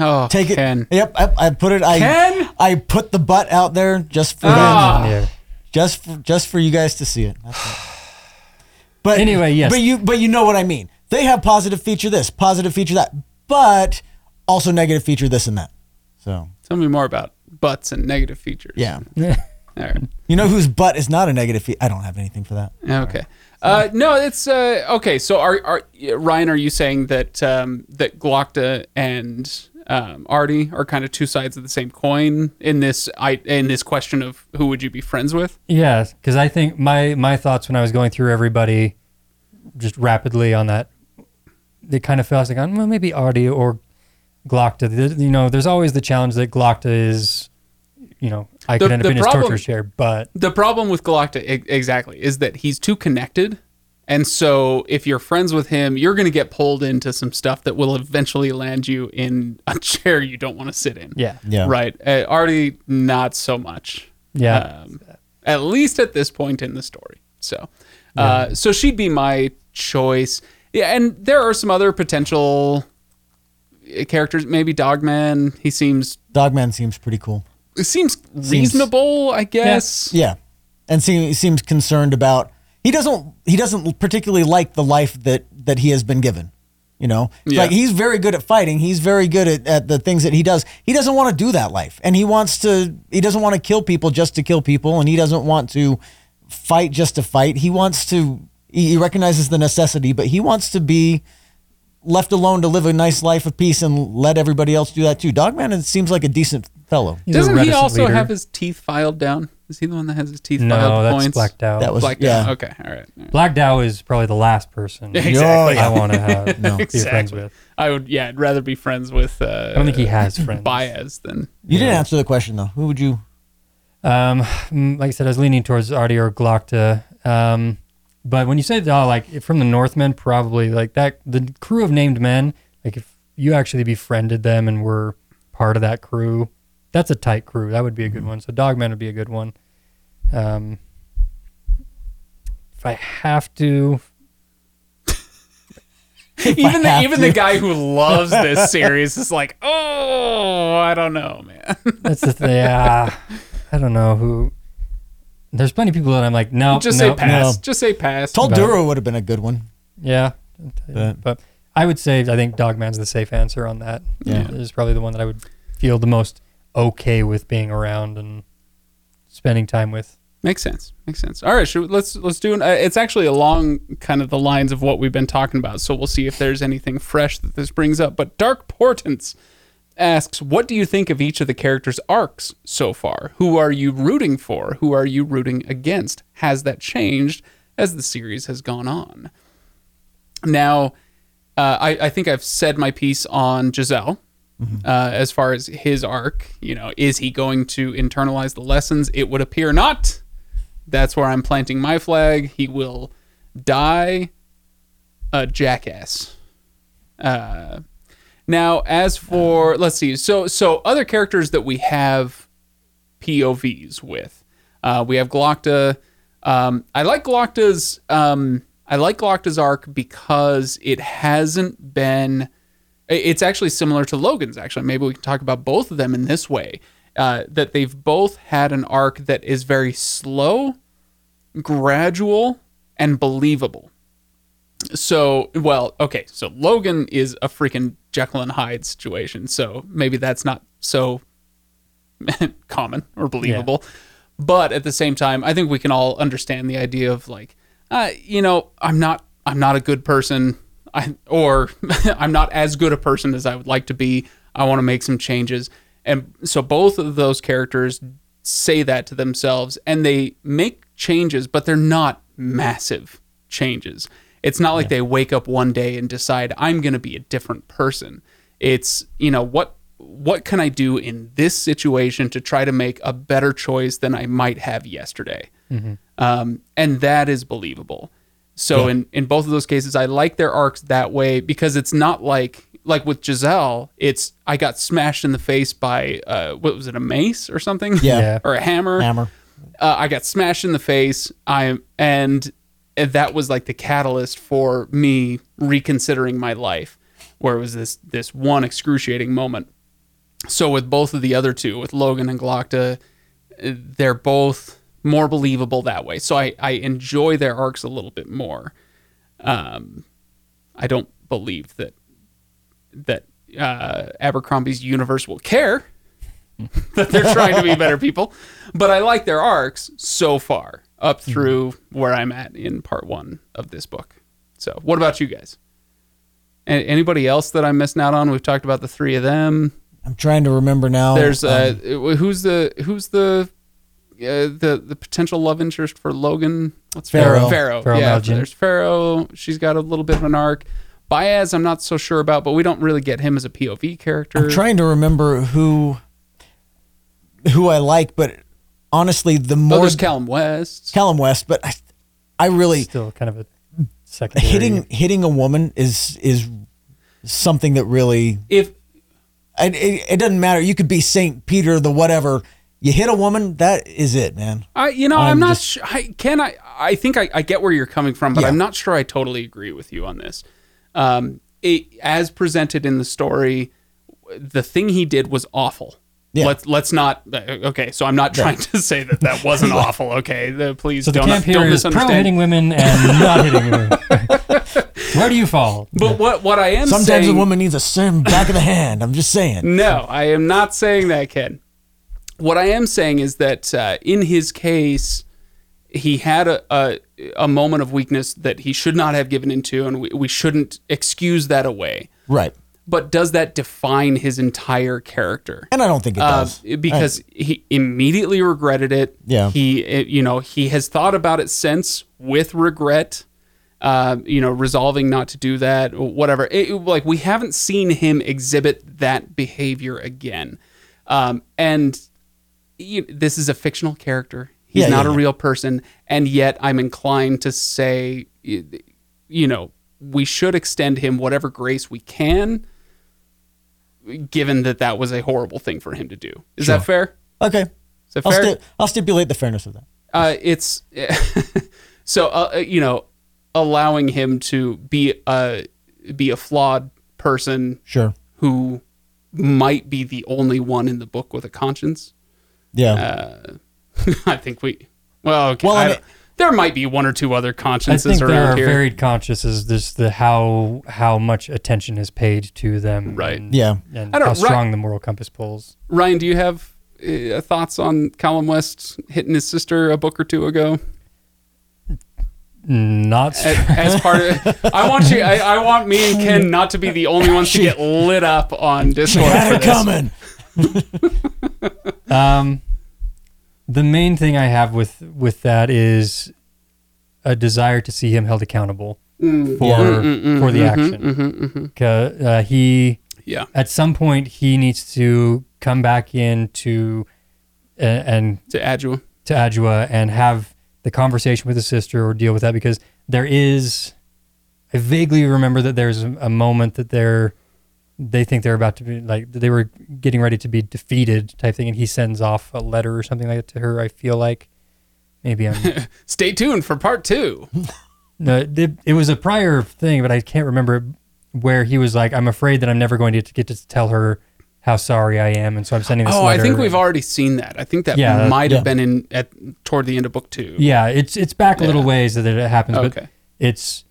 Oh, take it. Kenn. Yep, I, I put it. I Kenn? I put the butt out there just for them, Yeah. just for, just for you guys to see it. That's it. But Anyway, yes. But you but you know what I mean. They have positive feature this, positive feature that, but also negative feature this and that. So Tell me more about butts and negative features. yeah, All right. you know whose butt is not a negative feature. I don't have anything for that. Okay. Uh, no, it's uh, okay. So, are, are Ryan? Are you saying that um, that Glokta and um, Ardee are kind of two sides of the same coin in this I, in this question of who would you be friends with? Yeah, because I think my my thoughts when I was going through everybody, just rapidly on that, they kind of felt like, well, maybe Ardee or Glokta. You know, there's always the challenge that Glokta is, you know, I The- could end up the in his torture chair, but The problem with Glokta e- exactly is that he's too connected. And so if you're friends with him, you're going to get pulled into some stuff that will eventually land you in a chair you don't want to sit in. yeah, Yeah. Right. Uh, Ardee, not so much. yeah, Um, at least at this point in the story. So, uh, so she'd be my choice. Yeah, and there are some other potential uh, characters. Maybe Dogman. He seems Dogman seems pretty cool. it seems reasonable, I guess. Yeah, and seems seems concerned about. he doesn't he doesn't particularly like the life that that he has been given. You know, Yeah. like he's very good at fighting. He's very good at, at the things that he does. He doesn't want to do that life, and he wants to. He doesn't want to kill people just to kill people, and he doesn't want to fight just to fight. He wants to. He he recognizes the necessity, but he wants to be left alone to live a nice life of peace and let everybody else do that too. Dogman it seems like a decent fellow. He's Doesn't he also leader. have his teeth filed down? Is he the one that has his teeth No, filed that's points? Black Dow. That was Black yeah. Dow. Okay, all right. all right. Black Dow is probably the last person Exactly. I want to have be friends with. I would, yeah, I'd rather be friends with. Uh, I don't think he has friends. Bayaz than. You didn't answer the question though. Who would you? Um, mm, like I said, I was leaning towards Ardee or Glokta. Um, but when you say oh, like from the Northmen, probably like that the crew of named men. Like if you actually befriended them and were part of that crew, that's a tight crew. That would be a good one. So Dogman would be a good one. Um, if I have to, even the even the guy who loves this series is like, oh, I don't know, man. that's the thing. Yeah, I don't know who. There's plenty of people that I'm like, no, Just no, say pass. no. Just say pass. Tul Duru would have been a good one. Yeah, But- but I would say I think Dogman's the safe answer on that. Yeah. is probably the one that I would feel the most okay with being around and spending time with. Makes sense. Makes sense. All right, should we, let's let's do. An, uh, it's actually along kind of the lines of what we've been talking about. So we'll see if there's anything fresh that this brings up. But Dark Portents asks, "What do you think of each of the characters' arcs so far? Who are you rooting for? Who are you rooting against? Has that changed as the series has gone on?" Now, uh, I, I think I've said my piece on Jezal. Uh, as far as his arc, you know, is he going to internalize the lessons? It would appear not. That's where I'm planting my flag. He will die a jackass. Uh, now, as for let's see, so so other characters that we have POVs with, uh, we have Glokta. Um, I like Glokta's. Um, I like Glokta's arc because it hasn't been. It's actually similar to Logen's. Actually, maybe we can talk about both of them in this way. Uh, that they've both had an arc that is very slow, gradual, and believable. So, well, okay. So Logen is a freaking Jekyll and Hyde situation. So maybe that's not so common or believable. But at the same time, I think we can all understand the idea of like, uh, you know, I'm not, I'm not a good person, I, or I'm not as good a person as I would like to be. I want to make some changes, and so both of those characters say that to themselves, and they make changes, but they're not massive changes. It's not like they wake up one day and decide I'm going to be a different person. It's you know what what can I do in this situation to try to make a better choice than I might have yesterday, um, and that is believable. So in in both of those cases, I like their arcs that way because it's not like like with Jezal, it's I got smashed in the face by uh, what was it a mace or something? Yeah. Yeah. or a hammer Hammer. uh, I got smashed in the face. I and that was like the catalyst for me reconsidering my life, where it was this this one excruciating moment. So with both of the other two, with Logen and Glokta, they're both more believable that way. So I I enjoy their arcs a little bit more. Um, I don't believe that that uh, Abercrombie's universe will care that they're trying to be better people. But I like their arcs so far up through where I'm at in part one of this book. So, what about you guys? A- Anybody else that I'm missing out on? We've talked about the three of them. I'm trying to remember now. There's uh, Um, who's the who's the uh, the the potential love interest for Logen? What's Ferro. Ferro. Ferro yeah, Malgin. there's Ferro. She's got a little bit of an arc. Bayaz, I'm not so sure about, but we don't really get him as a POV character. I'm trying to remember who who I like, but honestly, the oh, more there's Collem West. Collem West, but I, I really Still kind of a secondary. hitting hitting a woman is is something that really If it, it, it doesn't matter. You could be Saint Peter, the whatever. You hit a woman, that is it, man. I, you know, I'm, I'm not just- sure. I can I. I think I, I get where you're coming from, but Yeah. I'm not sure I totally agree with you on this. Um, it, as presented in the story, the thing he did was awful. Yeah. Let's let's not. Okay, so I'm not trying to say that that wasn't awful. Okay, the, please So the don't camp here don't is pro hitting women and not hitting women. Where do you fall? But what what I am saying Sometimes saying, a woman needs a sim back of the hand. I'm just saying. No, I am not saying that, Kenn. What I am saying is that uh, in his case, he had a, a a moment of weakness that he should not have given into, and we, we shouldn't excuse that away. Right. But does that define his entire character? And I don't think it Uh, does. because he immediately regretted it. Yeah. He, you know, he has thought about it since with regret. Uh, you know, resolving not to do that, or whatever. It, like we haven't seen him exhibit that behavior again. Um, and you, this is a fictional character. He's Yeah, not yeah, a yeah. real person, and yet I'm inclined to say, you know, we should extend him whatever grace we can, given that that was a horrible thing for him to do. Is that fair? Okay. Is that I'll, fair? sti- I'll stipulate the fairness of that. uh, it's so uh, uh, you know, allowing him to be a be a flawed person Sure. who might be the only one in the book with a conscience. Yeah. Uh, I think we. Well, okay. Well, I I mean- there might be one or two other I consciences think there are here. varied consciences. This the how how much attention is paid to them, Right. And, Yeah. and I don't- how right- strong the moral compass pulls. Ryan, do you have uh, thoughts on Collem West hitting his sister a book or two ago? Not as, as part of I want you I, I want me and Kenn not to be the only ones to get lit up on Discord Had for it this. coming. Um, the main thing I have with with that is a desire to see him held accountable for Mm, for the mm-hmm, action. 'Cause, uh, he Yeah. at some point he needs to come back into uh, and To Adua. to Adua and have the conversation with his sister or deal with that because there is I vaguely remember that there's a, a moment that they're they think they're about to be like they were getting ready to be defeated type thing and he sends off a letter or something like that to her I feel like maybe I'm Stay tuned for part two. no it, it was a prior thing but I can't remember where he was like I'm afraid that I'm never going to get to tell her how sorry I am and so I'm sending this Oh, I think we've already seen that. I think that Yeah, might have yeah. been in at toward the end of book two. Yeah, it's it's back a little ways that it happens, but it's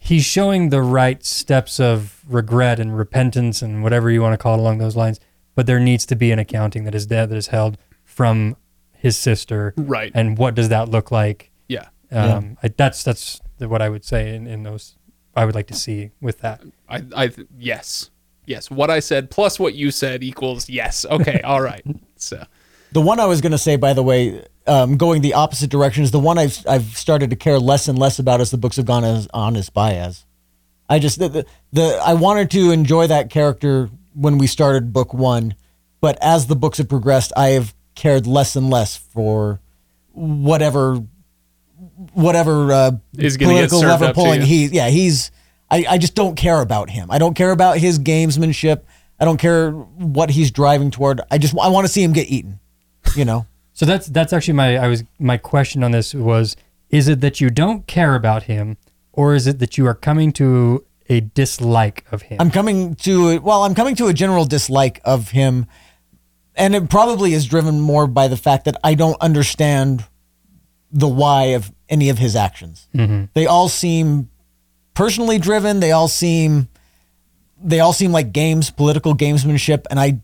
he's showing the right steps of regret and repentance and whatever you want to call it along those lines. But there needs to be an accounting that is that is held from his sister, Right. and what does that look like? Yeah. Um, I, that's that's what I would say in, in those. I would like to see with that. I, I, yes, yes. What I said plus what you said equals yes. Okay, all right. So, The one I was going to say, by the way, um, going the opposite direction is the one I've I've started to care less and less about as the books have gone as, on as Bayaz. I just the, the the I wanted to enjoy that character when we started book one, but as the books have progressed, I have cared less and less for whatever whatever uh, political lever pulling he yeah he's I, I just don't care about him. I don't care about his gamesmanship. I don't care what he's driving toward. I just I want to see him get eaten. You know. So that's that's actually my I was my question on this was is it that you don't care about him or is it that you are coming to a dislike of him? I'm coming to well, I'm coming to a general dislike of him, and it probably is driven more by the fact that I don't understand the why of any of his actions. Mm-hmm. They all seem personally driven. They all seem they all seem like games, political gamesmanship, and I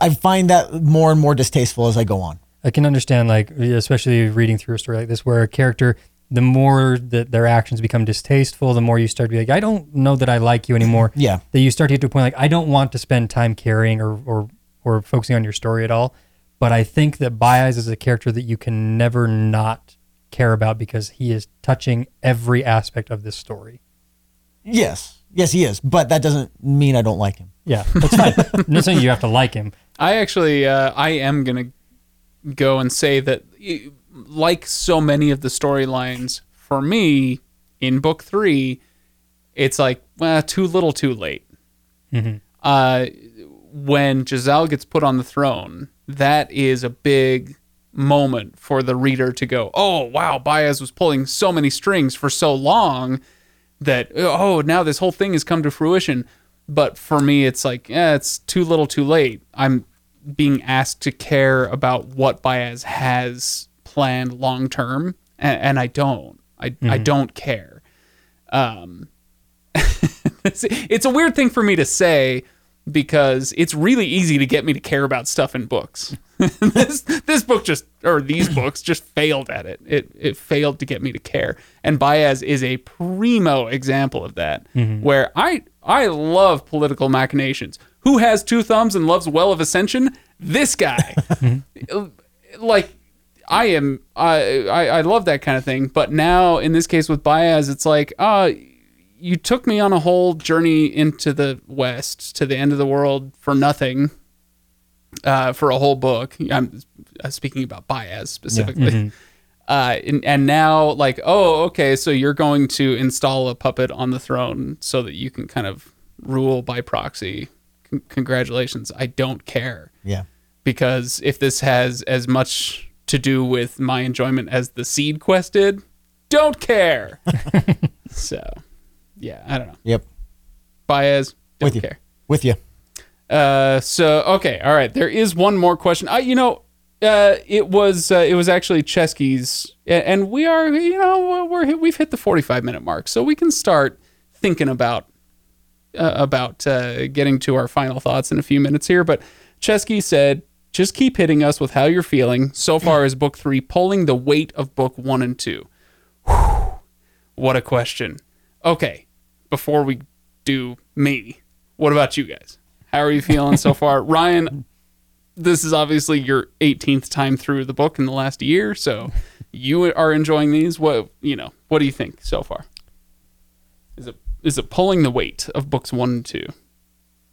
I find that more and more distasteful as I go on. I can understand, like, especially reading through a story like this, where a character, the more that their actions become distasteful, the more you start to be like, I don't know that I like you anymore. Yeah. That you start to get to a point like, I don't want to spend time caring or, or, or focusing on your story at all. But I think that Bayaz is a character that you can never not care about because he is touching every aspect of this story. Yes, yes, he is, but that doesn't mean I don't like him. Yeah, that's fine. I'm not saying you have to like him. I actually, uh, I am gonna go and say that, like so many of the storylines, for me in book three, it's like, well, too little, too late. Uh, when Jezal gets put on the throne, that is a big moment for the reader to go, oh wow, Bayaz was pulling so many strings for so long that oh now this whole thing has come to fruition. But for me, it's like, yeah, it's too little, too late. I'm being asked to care about what Bayaz has planned long term, and, and I don't. I I mm-hmm. don't care. Um, it's, it's a weird thing for me to say because it's really easy to get me to care about stuff in books. this this book just or these books just failed at it. It it failed to get me to care. And Bayaz is a primo example of that. Mm-hmm. Where I I love political machinations. Who has two thumbs and loves Well of Ascension? This guy. like I am I, I I love that kind of thing. But now in this case with Bayaz, it's like, uh you took me on a whole journey into the West to the end of the world for nothing. Uh, for a whole book. I'm uh, speaking about Bayaz specifically. Uh, and, and now, like, oh, okay, so you're going to install a puppet on the throne so that you can kind of rule by proxy. Con- congratulations. I don't care Yeah. because if this has as much to do with my enjoyment as the seed quest did, don't care. so, yeah, I don't know. Yep. Bayaz, don't With you. care. With you. Uh, so okay, all right. There is one more question. I, you know, uh, it was uh, it was actually Chesky's, and we are you know we're we've hit the forty five minute mark, so we can start thinking about uh, about uh, getting to our final thoughts in a few minutes here. But Chesky said, just keep hitting us with how you're feeling. So far as book three, pulling the weight of book one and two. Whew, what a question. Okay, before we do me, what about you guys? How are you feeling so far? Ryan, this is obviously your 18th time through the book in the last year, so you are enjoying these. What, you know, what do you think so far? Is it is it pulling the weight of books 1 and 2?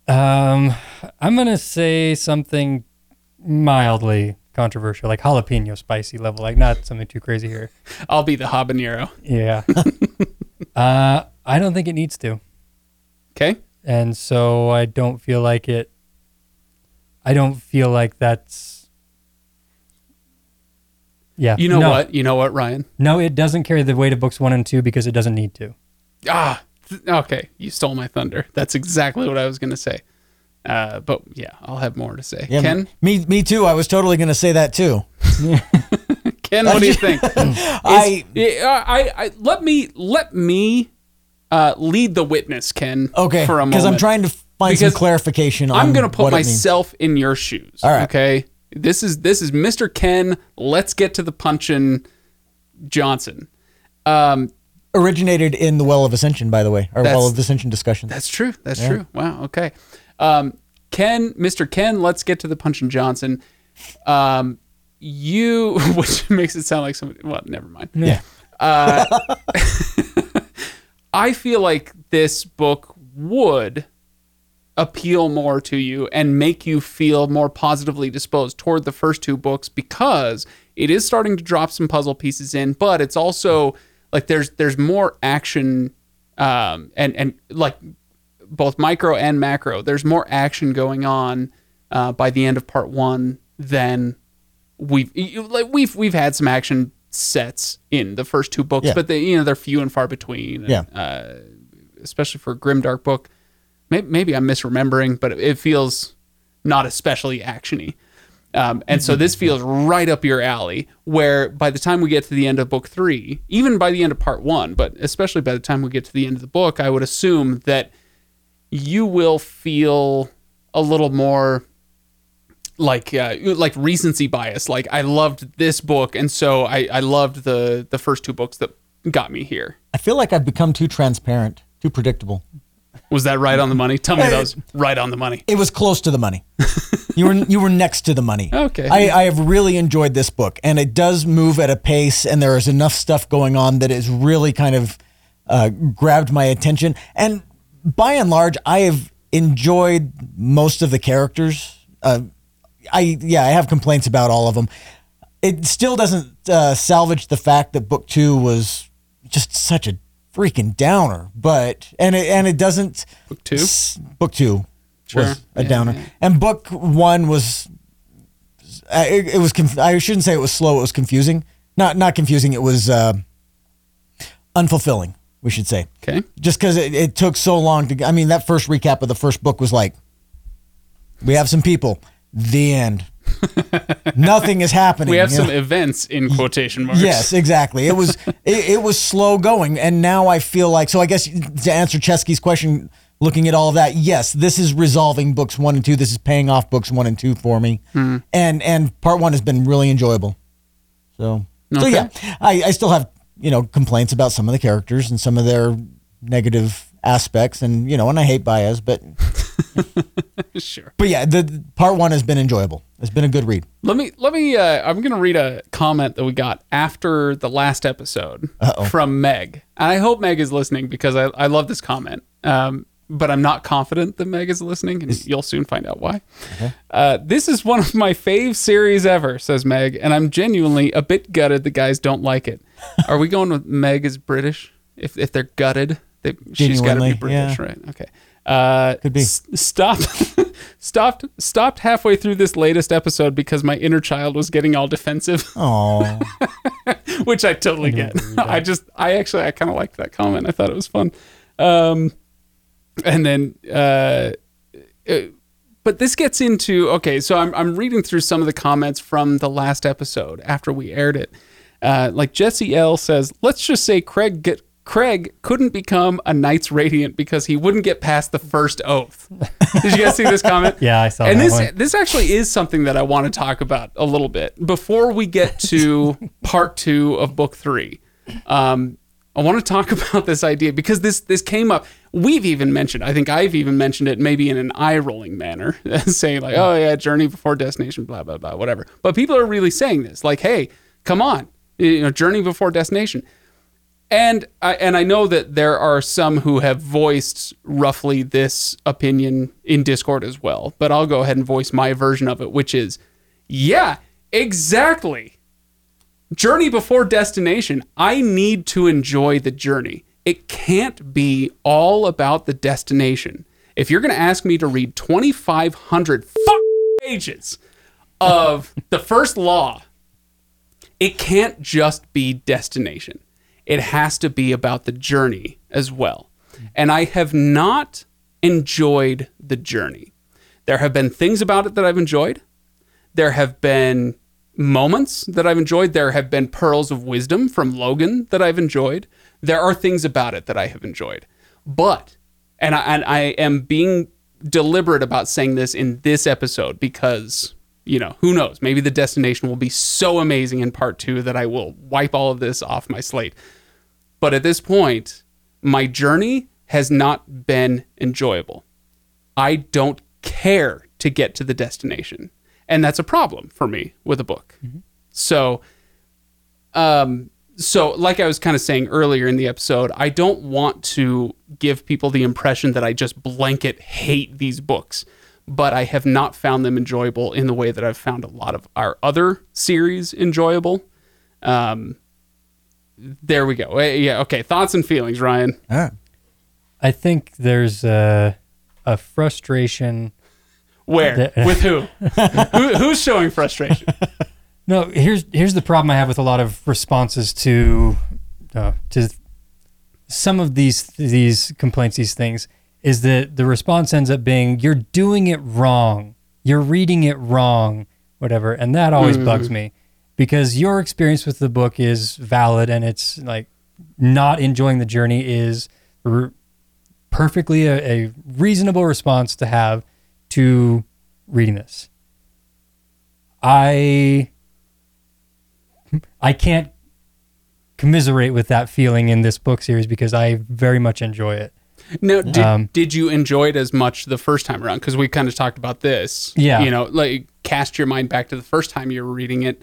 Um, I'm gonna say something mildly controversial, like jalapeno spicy level, like not something too crazy here. I'll be the habanero. Yeah. uh, I don't think it needs to, Okay? and so I don't feel like it. I don't feel like that's. Yeah. You know no. what? You know what, Ryan? No, it doesn't carry the weight of books one and two because it doesn't need to. Ah, th- okay. You stole my thunder. That's exactly what I was going to say. Uh, but yeah, I'll have more to say. Yeah, Kenn, Me, me too. I was totally going to say that too. Kenn, what do you think? I Is- I, I, I let me let me uh, lead the witness, Kenn. okay for a moment because I'm trying to find some clarification. on I'm put what it means. myself in your shoes. All right. Okay. This is this is Mr. Kenn. Let's get to the punchin' Johnson. Um, originated in the Well of Ascension, by the way, or Well of Ascension discussion. That's true. That's true. Wow. Okay. Um, Kenn, Mr. Kenn, let's get to the Punchin' Johnson. Um, you, which makes it sound like somebody. Well, never mind. Yeah. Uh, I feel like this book would appeal more to you and make you feel more positively disposed toward the first two books because it is starting to drop some puzzle pieces in, but it's also like there's there's more action um, and and like both micro and macro. There's more action going on uh, by the end of part one than we've like we've we've had some action sets in the first two books, Yeah. but they you know they're few and far between. and, Yeah. uh, especially for a grimdark book. Maybe, maybe I'm misremembering, but it feels not especially actiony. Um, and so this feels right up your alley. Where by the time we get to the end of book three, even by the end of part one, but especially by the time we get to the end of the book, I would assume that you will feel a little more like uh, like recency bias. Like I loved this book, and so I, I loved the the first two books that got me here. I feel like I've become too transparent, too predictable. Was that right on the money? Tell me that was right on the money. It was close to the money. you were you were next to the money. Okay. I, I have really enjoyed this book, and it does move at a pace, and there is enough stuff going on that has really kind of uh, grabbed my attention. And by and large, I have enjoyed most of the characters. Uh, I yeah, I have complaints about all of them. It still doesn't uh, salvage the fact that book two was just such a freaking downer. But and it and it doesn't Book two? s- book two Sure. was a Yeah, downer, yeah. and book one was. uh, It, it was. Conf- I shouldn't say it was slow. It was confusing. Not not confusing. It was uh, unfulfilling. We should say Okay. just because it, it took so long to. I mean, that first recap of the first book was like, we have some people. The end. Nothing is happening. We have some know? events in quotation marks. Yes, exactly. It was it, it was slow going, and now I feel like so. I guess to answer Chesky's question, looking at all of that, yes, this is resolving books one and two. This is paying off books one and two for me, Hmm. and and part one has been really enjoyable. So so yeah, I, I still have you know complaints about some of the characters and some of their negative aspects, and you know, and I hate Bayaz, but sure. but yeah, the part one has been enjoyable. It's been a good read. Let me let me. Uh, I'm gonna read a comment that we got after the last episode from Meg. And I hope Meg is listening because I, I love this comment. Um, but I'm not confident that Meg is listening, and you'll soon find out why. Uh, this is one of my fave series ever, says Meg, and I'm genuinely a bit gutted the guys don't like it. Are we going with Meg is British? If if they're gutted, they, she's got to be British, yeah. right? Okay. Uh, Could be. s- stopped stopped stopped halfway through this latest episode because my inner child was getting all defensive, Oh, which I totally get. I just I actually I kind of liked that comment. I thought it was fun. Um, and then uh, uh, but this gets into okay. So I'm I'm reading through some of the comments from the last episode after we aired it. Uh, like Jesse L says, let's just say Craig get. Craig couldn't become a Knights Radiant because he wouldn't get past the first oath. Did you guys see this comment? Yeah, I saw and that this one. this actually is something that I want to talk about a little bit before we get to part two of book three. Um, I want to talk about this idea because this this came up. We've even mentioned. I think I've even mentioned it, maybe in an eye rolling manner, saying like, "Oh yeah, journey before destination," blah blah blah, whatever. But people are really saying this, like, "Hey, come on, you know, journey before destination." And I and I know that there are some who have voiced roughly this opinion in Discord as well, but I'll go ahead and voice my version of it, which is, yeah, exactly. Journey before destination. I need to enjoy the journey. It can't be all about the destination. If you're going to ask me to read 2,500 fuck pages of the first law, it can't just be destination. It has to be about the journey as well. And I have not enjoyed the journey. There have been things about it that I've enjoyed. There have been moments that I've enjoyed. There have been pearls of wisdom from Logen that I've enjoyed. There are things about it that I have enjoyed. But, and I, and I am being deliberate about saying this in this episode because, you know, who knows? Maybe the destination will be so amazing in part two that I will wipe all of this off my slate. But at this point, my journey has not been enjoyable. I don't care to get to the destination. And that's a problem for me with a book. So, um, so like I was kind of saying earlier in the episode, I don't want to give people the impression that I just blanket hate these books, but I have not found them enjoyable in the way that I've found a lot of our other series enjoyable. Um, there we go. Eh, Yeah. Okay. Thoughts and feelings, Ryan. all right. I think there's a, a frustration. Where? The- With who? who? Who's showing frustration? No, here's here's the problem I have with a lot of responses to uh, to some of these these complaints, these things, is that the response ends up being you're doing it wrong, you're reading it wrong, whatever, and that always mm-hmm. bugs me because your experience with the book is valid and it's like not enjoying the journey is perfectly a, a reasonable response to have to reading this. I I can't commiserate with that feeling in this book series because I very much enjoy it. Now, did, Um, did you enjoy it as much the first time around? Because we kind of talked about this. Yeah. You know, like cast your mind back to the first time you were reading it.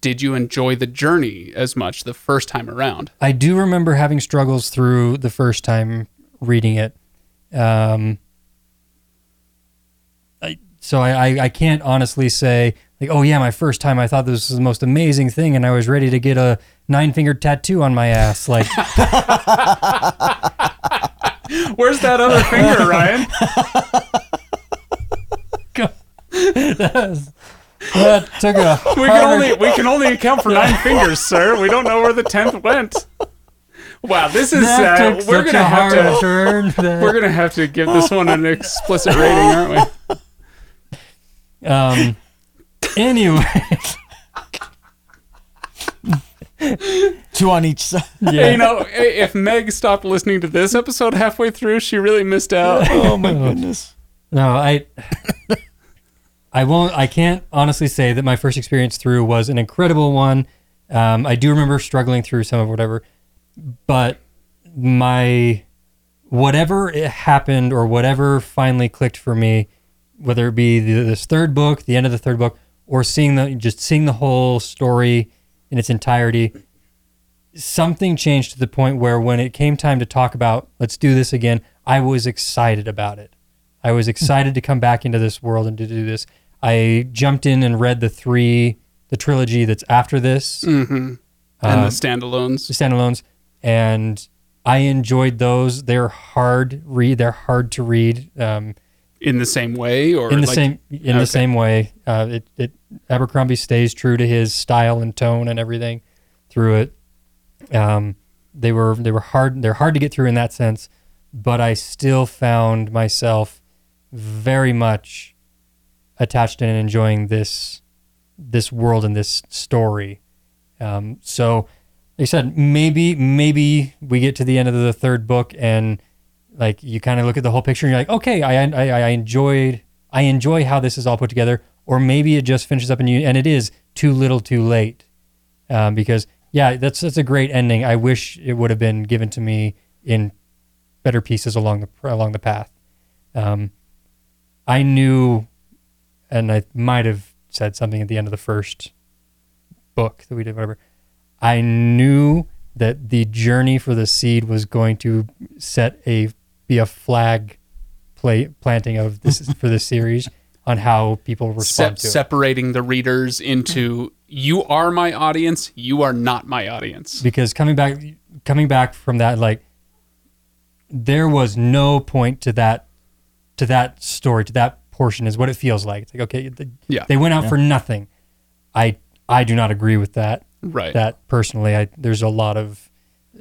Did you enjoy the journey as much the first time around? I do remember having struggles through the first time reading it. Um, I, so I, I, I can't honestly say like, oh yeah, my first time I thought this was the most amazing thing, and I was ready to get a nine fingered tattoo on my ass. Like, Where's that other finger, Ryan? that took a We can only we can only account for nine fingers, sir. We don't know where the tenth went. Wow, this is uh, we're gonna have to turn. that- we're gonna have to give this one an explicit rating, aren't we? Um, anyway, Two on each side. Hey, you know, if Meg stopped listening to this episode halfway through, she really missed out. Oh my goodness. no, I, I won't. I can't honestly say that my first experience through was an incredible one. Um, I do remember struggling through some of whatever, but my whatever it happened or whatever finally clicked for me, whether it be the, this third book, the end of the third book, or seeing the just seeing the whole story in its entirety, something changed to the point where when it came time to talk about let's do this again, I was excited about it. I was excited to come back into this world and to do this. I jumped in and read the three, the trilogy that's after this, Mm-hmm. And uh, the standalones. the standalones, and I enjoyed those. They're hard read. They're hard to read. Um, in the same way, or in the like, same in okay. the same way. Uh, it, it Abercrombie stays true to his style and tone and everything through it. Um, they were they were hard. They're hard to get through in that sense, but I still found myself very much attached and enjoying this this world and this story. Um, so, like I said, maybe maybe we get to the end of the third book and like you kind of look at the whole picture and you're like, okay, I, I I enjoyed I enjoy how this is all put together. Or maybe it just finishes up and you and it is too little, too late, um, because yeah, that's that's a great ending. I wish it would have been given to me in better pieces along the along the path. Um, I knew, and I might have said something at the end of the first book that we did, whatever. I knew that the journey for the seed was going to set a be a flag play, planting of this for this series on how people respond se- to it. separating the readers into you are my audience, you are not my audience. because coming back coming back from that like there was no point to that to that story to that portion is what it feels like it's like okay the, Yeah. they went out for nothing i i do not agree with that Right. that personally i there's a lot of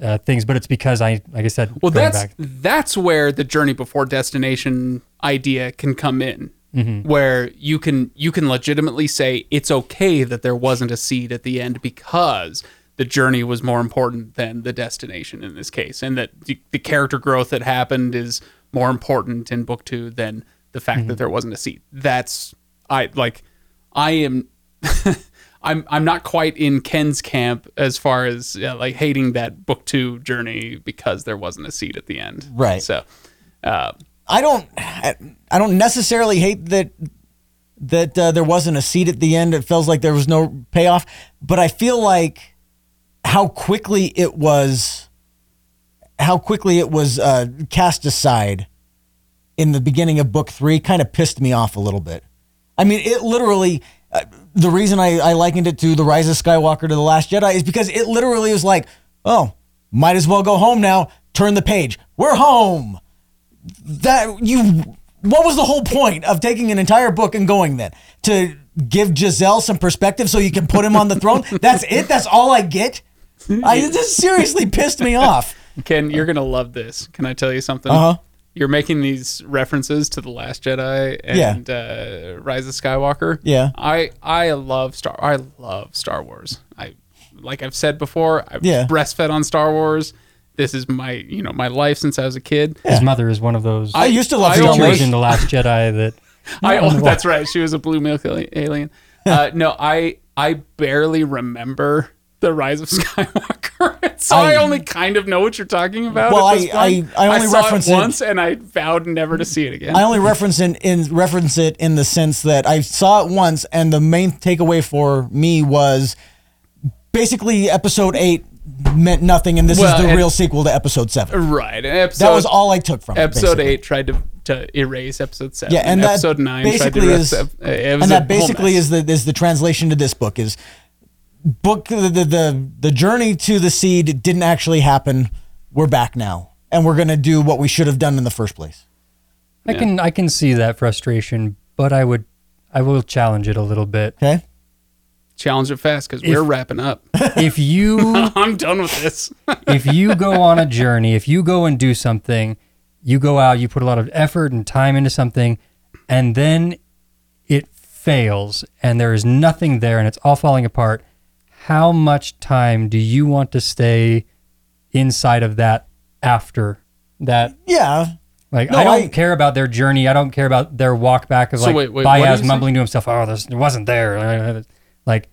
uh, things but it's because i like i said well, going that's back that's where the journey before destination idea can come in. Mm-hmm. Where you can you can legitimately say it's okay that there wasn't a seed at the end because the journey was more important than the destination in this case, and that the, the character growth that happened is more important in book two than the fact Mm-hmm. that there wasn't a seed. That's I like I am I'm I'm not quite in Kenn's camp as far as yeah, like hating that book two journey because there wasn't a seed at the end. Right. So, uh, I don't I don't necessarily hate that that uh, there wasn't a seat at the end. It feels like there was no payoff, but I feel like how quickly it was how quickly it was uh, cast aside in the beginning of book 3 kind of pissed me off a little bit. I mean, it literally uh, the reason I, I likened it to the Rise of Skywalker to the Last Jedi is because it literally was like, oh, might as well go home now. Turn the page. We're home that you what was the whole point of taking an entire book and going then to give Jezal some perspective so you can put him on the throne? That's it. That's all I get. I it just seriously pissed me off. Ken, you're gonna love this. Can I tell you something? Uh-huh. You're making these references to the Last Jedi and uh, Rise of Skywalker. Yeah. I I love Star. I love Star Wars. I like I've said before. I've Yeah. breastfed on Star Wars. This is my you know my life since I was a kid. his mother is one of those I used to love I Star in the last jedi that I oh, that's right. She was a blue milk alien. Uh, no, I I barely remember the Rise of Skywalker, so I, I- only kind of know what you're talking about. Well, at this I- point. I- I only saw reference it it- once, and I vowed never to see it again. I only reference in, in reference it in the sense that I saw it once, and the main takeaway for me was basically episode eight meant nothing, and this Well, is the real sequel to episode seven. right, episode, That was all I took from. Episode basically. eight tried to, to erase episode seven. Yeah, and that episode nine tried to basically erase. is- ep- uh, and that basically is the is the translation to this book is book the, the the the journey to the seed didn't actually happen. We're back now, and we're gonna do what we should have done in the first place. i can i can see that frustration but i would i will challenge it a little bit Okay, challenge it fast because we're wrapping up. if you I'm done with this. if you go on a journey, if you go and do something, you go out, you put a lot of effort and time into something, and then it fails and there is nothing there and it's all falling apart, how much time do you want to stay inside of that after that? Yeah. Like No, I don't I- care about their journey. I don't care about their walk back of So like wait, wait, what did you Bayaz say? mumbling to himself, "Oh, this it wasn't there." Like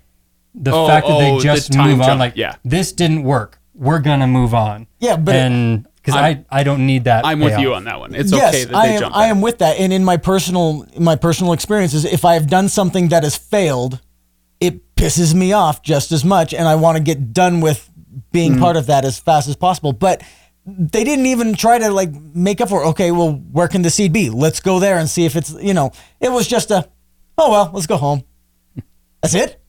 the Oh, fact that oh, they the just time move on, jump, like yeah. this didn't work. We're gonna move on. Yeah, but and because I I'm- don't need that. I'm with you on that one. It's yes, okay that I am. jump. I in. am with that. And in my personal, in my personal experiences, if I have done something that has failed, it pisses me off just as much, and I want to get done with being Mm-hmm. part of that as fast as possible. But they didn't even try to like make up for. it. Okay, well, where can the seed be? Let's go there and see if it's. You know, it was just a. Oh well, let's go home. That's it.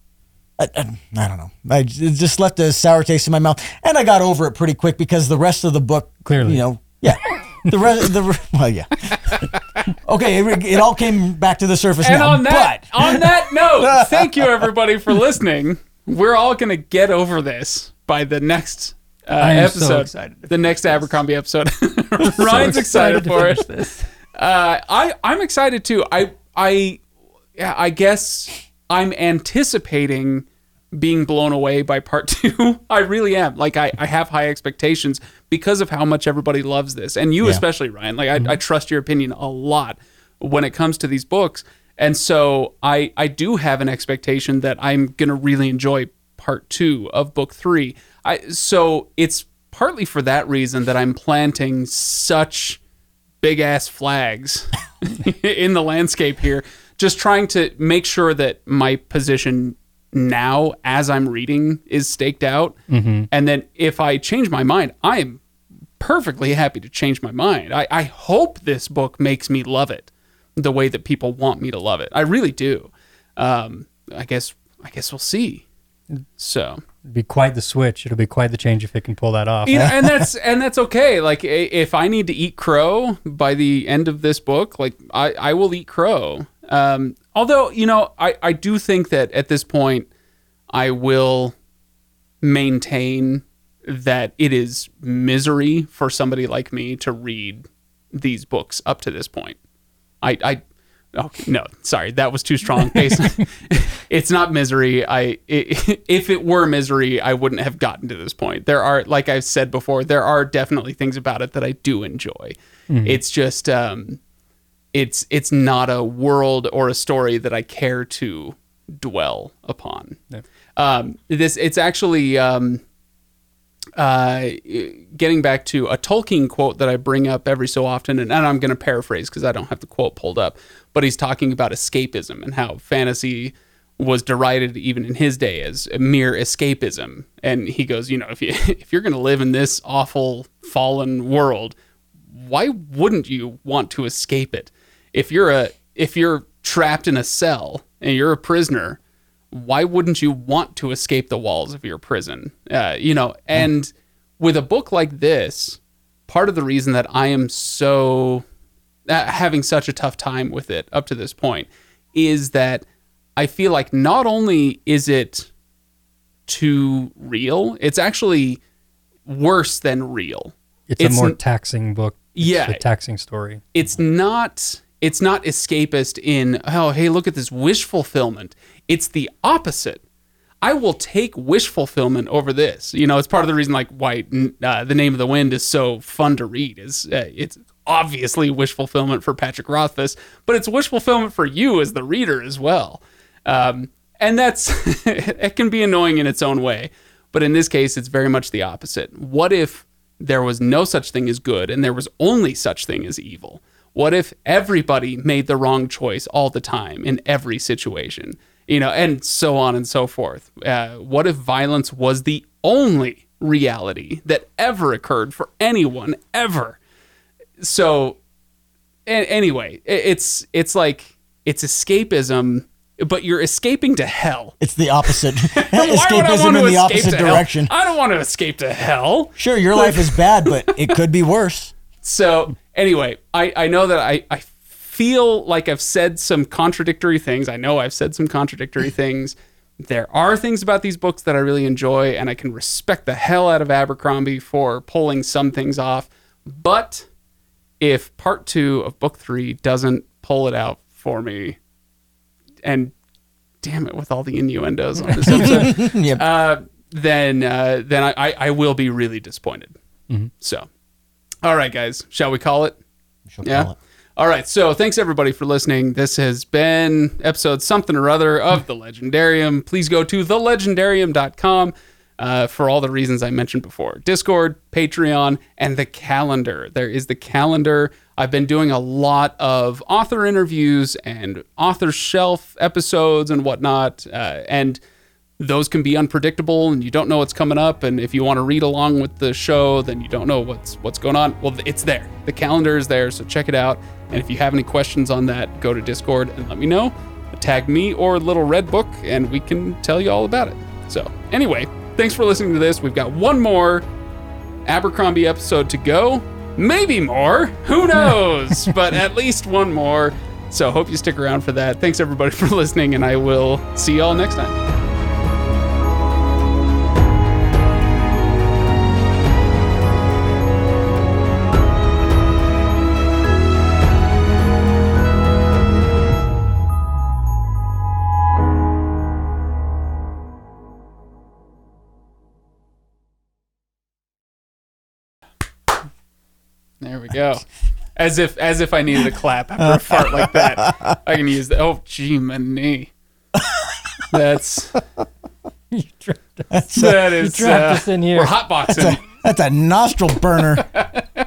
I, I, I don't know. I just left a sour taste in my mouth, and I got over it pretty quick because the rest of the book, Clearly. you know, yeah, the rest, the re- well, yeah. Okay, it, it all came back to the surface And now. on that but on that note, thank you everybody for listening. We're all gonna get over this by the next uh, I am so episode. excited the next Abercrombie episode. Ryan's excited, to for finish it. This. Uh, I I'm excited too. I I yeah, I guess I'm anticipating being blown away by part two. I really am. Like I, I have high expectations because of how much everybody loves this, and you especially, Ryan. Like I, mm-hmm. I trust your opinion a lot when it comes to these books, and so I I do have an expectation that I'm gonna really enjoy part two of book three. I so it's partly for that reason that I'm planting such big ass flags in the landscape here, just trying to make sure that my position now as I'm reading is staked out. And then if I change my mind, I am perfectly happy to change my mind. I, I hope this book makes me love it the way that people want me to love it. I really do. Um, I guess I guess we'll see. So It'd be quite the switch. It'll be quite the change if it can pull that off. know, and that's and that's okay. Like if I need to eat crow by the end of this book, like I, I will eat crow. Um, although you know, I I do think that at this point, I will maintain that it is misery for somebody like me to read these books up to this point. I I okay, no, sorry, that was too strong. It's not misery. I i if it were misery, I wouldn't have gotten to this point. There are, like I've said before, there are definitely things about it that I do enjoy. It's just, um, it's it's not a world or a story that I care to dwell upon. Um, this it's actually. Um, uh, getting back to a Tolkien quote that I bring up every so often, and, and I'm going to paraphrase because I don't have the quote pulled up, but he's talking about escapism and how fantasy was derided even in his day as mere escapism. And he goes, you know, if you if you're going to live in this awful fallen world, why wouldn't you want to escape it? If you're a if you're trapped in a cell and you're a prisoner, why wouldn't you want to escape the walls of your prison? Uh, you know, and with a book like this, part of the reason that I am so uh, having such a tough time with it up to this point is that I feel like not only is it too real, it's actually worse than real. It's, It's a more n- taxing book. It's Yeah. a taxing story. it's not it's not escapist in oh hey look at this wish fulfillment. It's the opposite. I will take wish fulfillment over this. You know it's part of the reason like why uh, the name of the wind is so fun to read. Is uh, it's obviously wish fulfillment for patrick rothfuss but it's wish fulfillment for you as the reader as well. Um, and that's it can be annoying in its own way but in this case it's very much the opposite. What if there was no such thing as good and there was only such thing as evil what if everybody made the wrong choice all the time in every situation you know and so on and so forth uh, what if violence was the only reality that ever occurred for anyone ever so anyway it's it's like it's escapism but you're escaping to hell it's the opposite. Why would I Escapism in the opposite to hell? direction. I don't want to escape to hell. Sure, your life is bad, but it could be worse. So anyway, I, I know that I, I feel like I've said some contradictory things. I know I've said some contradictory things. There are things about these books that I really enjoy, and I can respect the hell out of Abercrombie for pulling some things off. But if part two of book three doesn't pull it out for me and damn it, with all the innuendos on this episode, Yep. uh, then uh, then I, I, I will be really disappointed. So, all right, guys, shall we call it? She'll Yeah. call it. All right. So thanks everybody for listening. This has been episode something or other of The Legendarium. Please go to thelegendarium.com uh, for all the reasons I mentioned before Discord, Patreon, and the calendar. There is the calendar. I've been doing a lot of author interviews and author shelf episodes and whatnot. Uh, and those can be unpredictable and you don't know what's coming up. And if you want to read along with the show then you don't know what's what's going on. Well it's there. The calendar is there so check it out. And if you have any questions on that go to discord and let me know. Tag me or little red book and we can tell you all about it. So anyway thanks for listening to this. We've got one more abercrombie episode to go. Maybe more. Who knows? But at least one more. So hope you stick around for that. Thanks everybody for listening and i will see y'all next time go. As if as if I needed a clap after a fart like that. I can use that. Oh, gee, my knee. That's You trapped us. that is. you trapped uh, us in here. We're hotboxing. That's a nostril burner.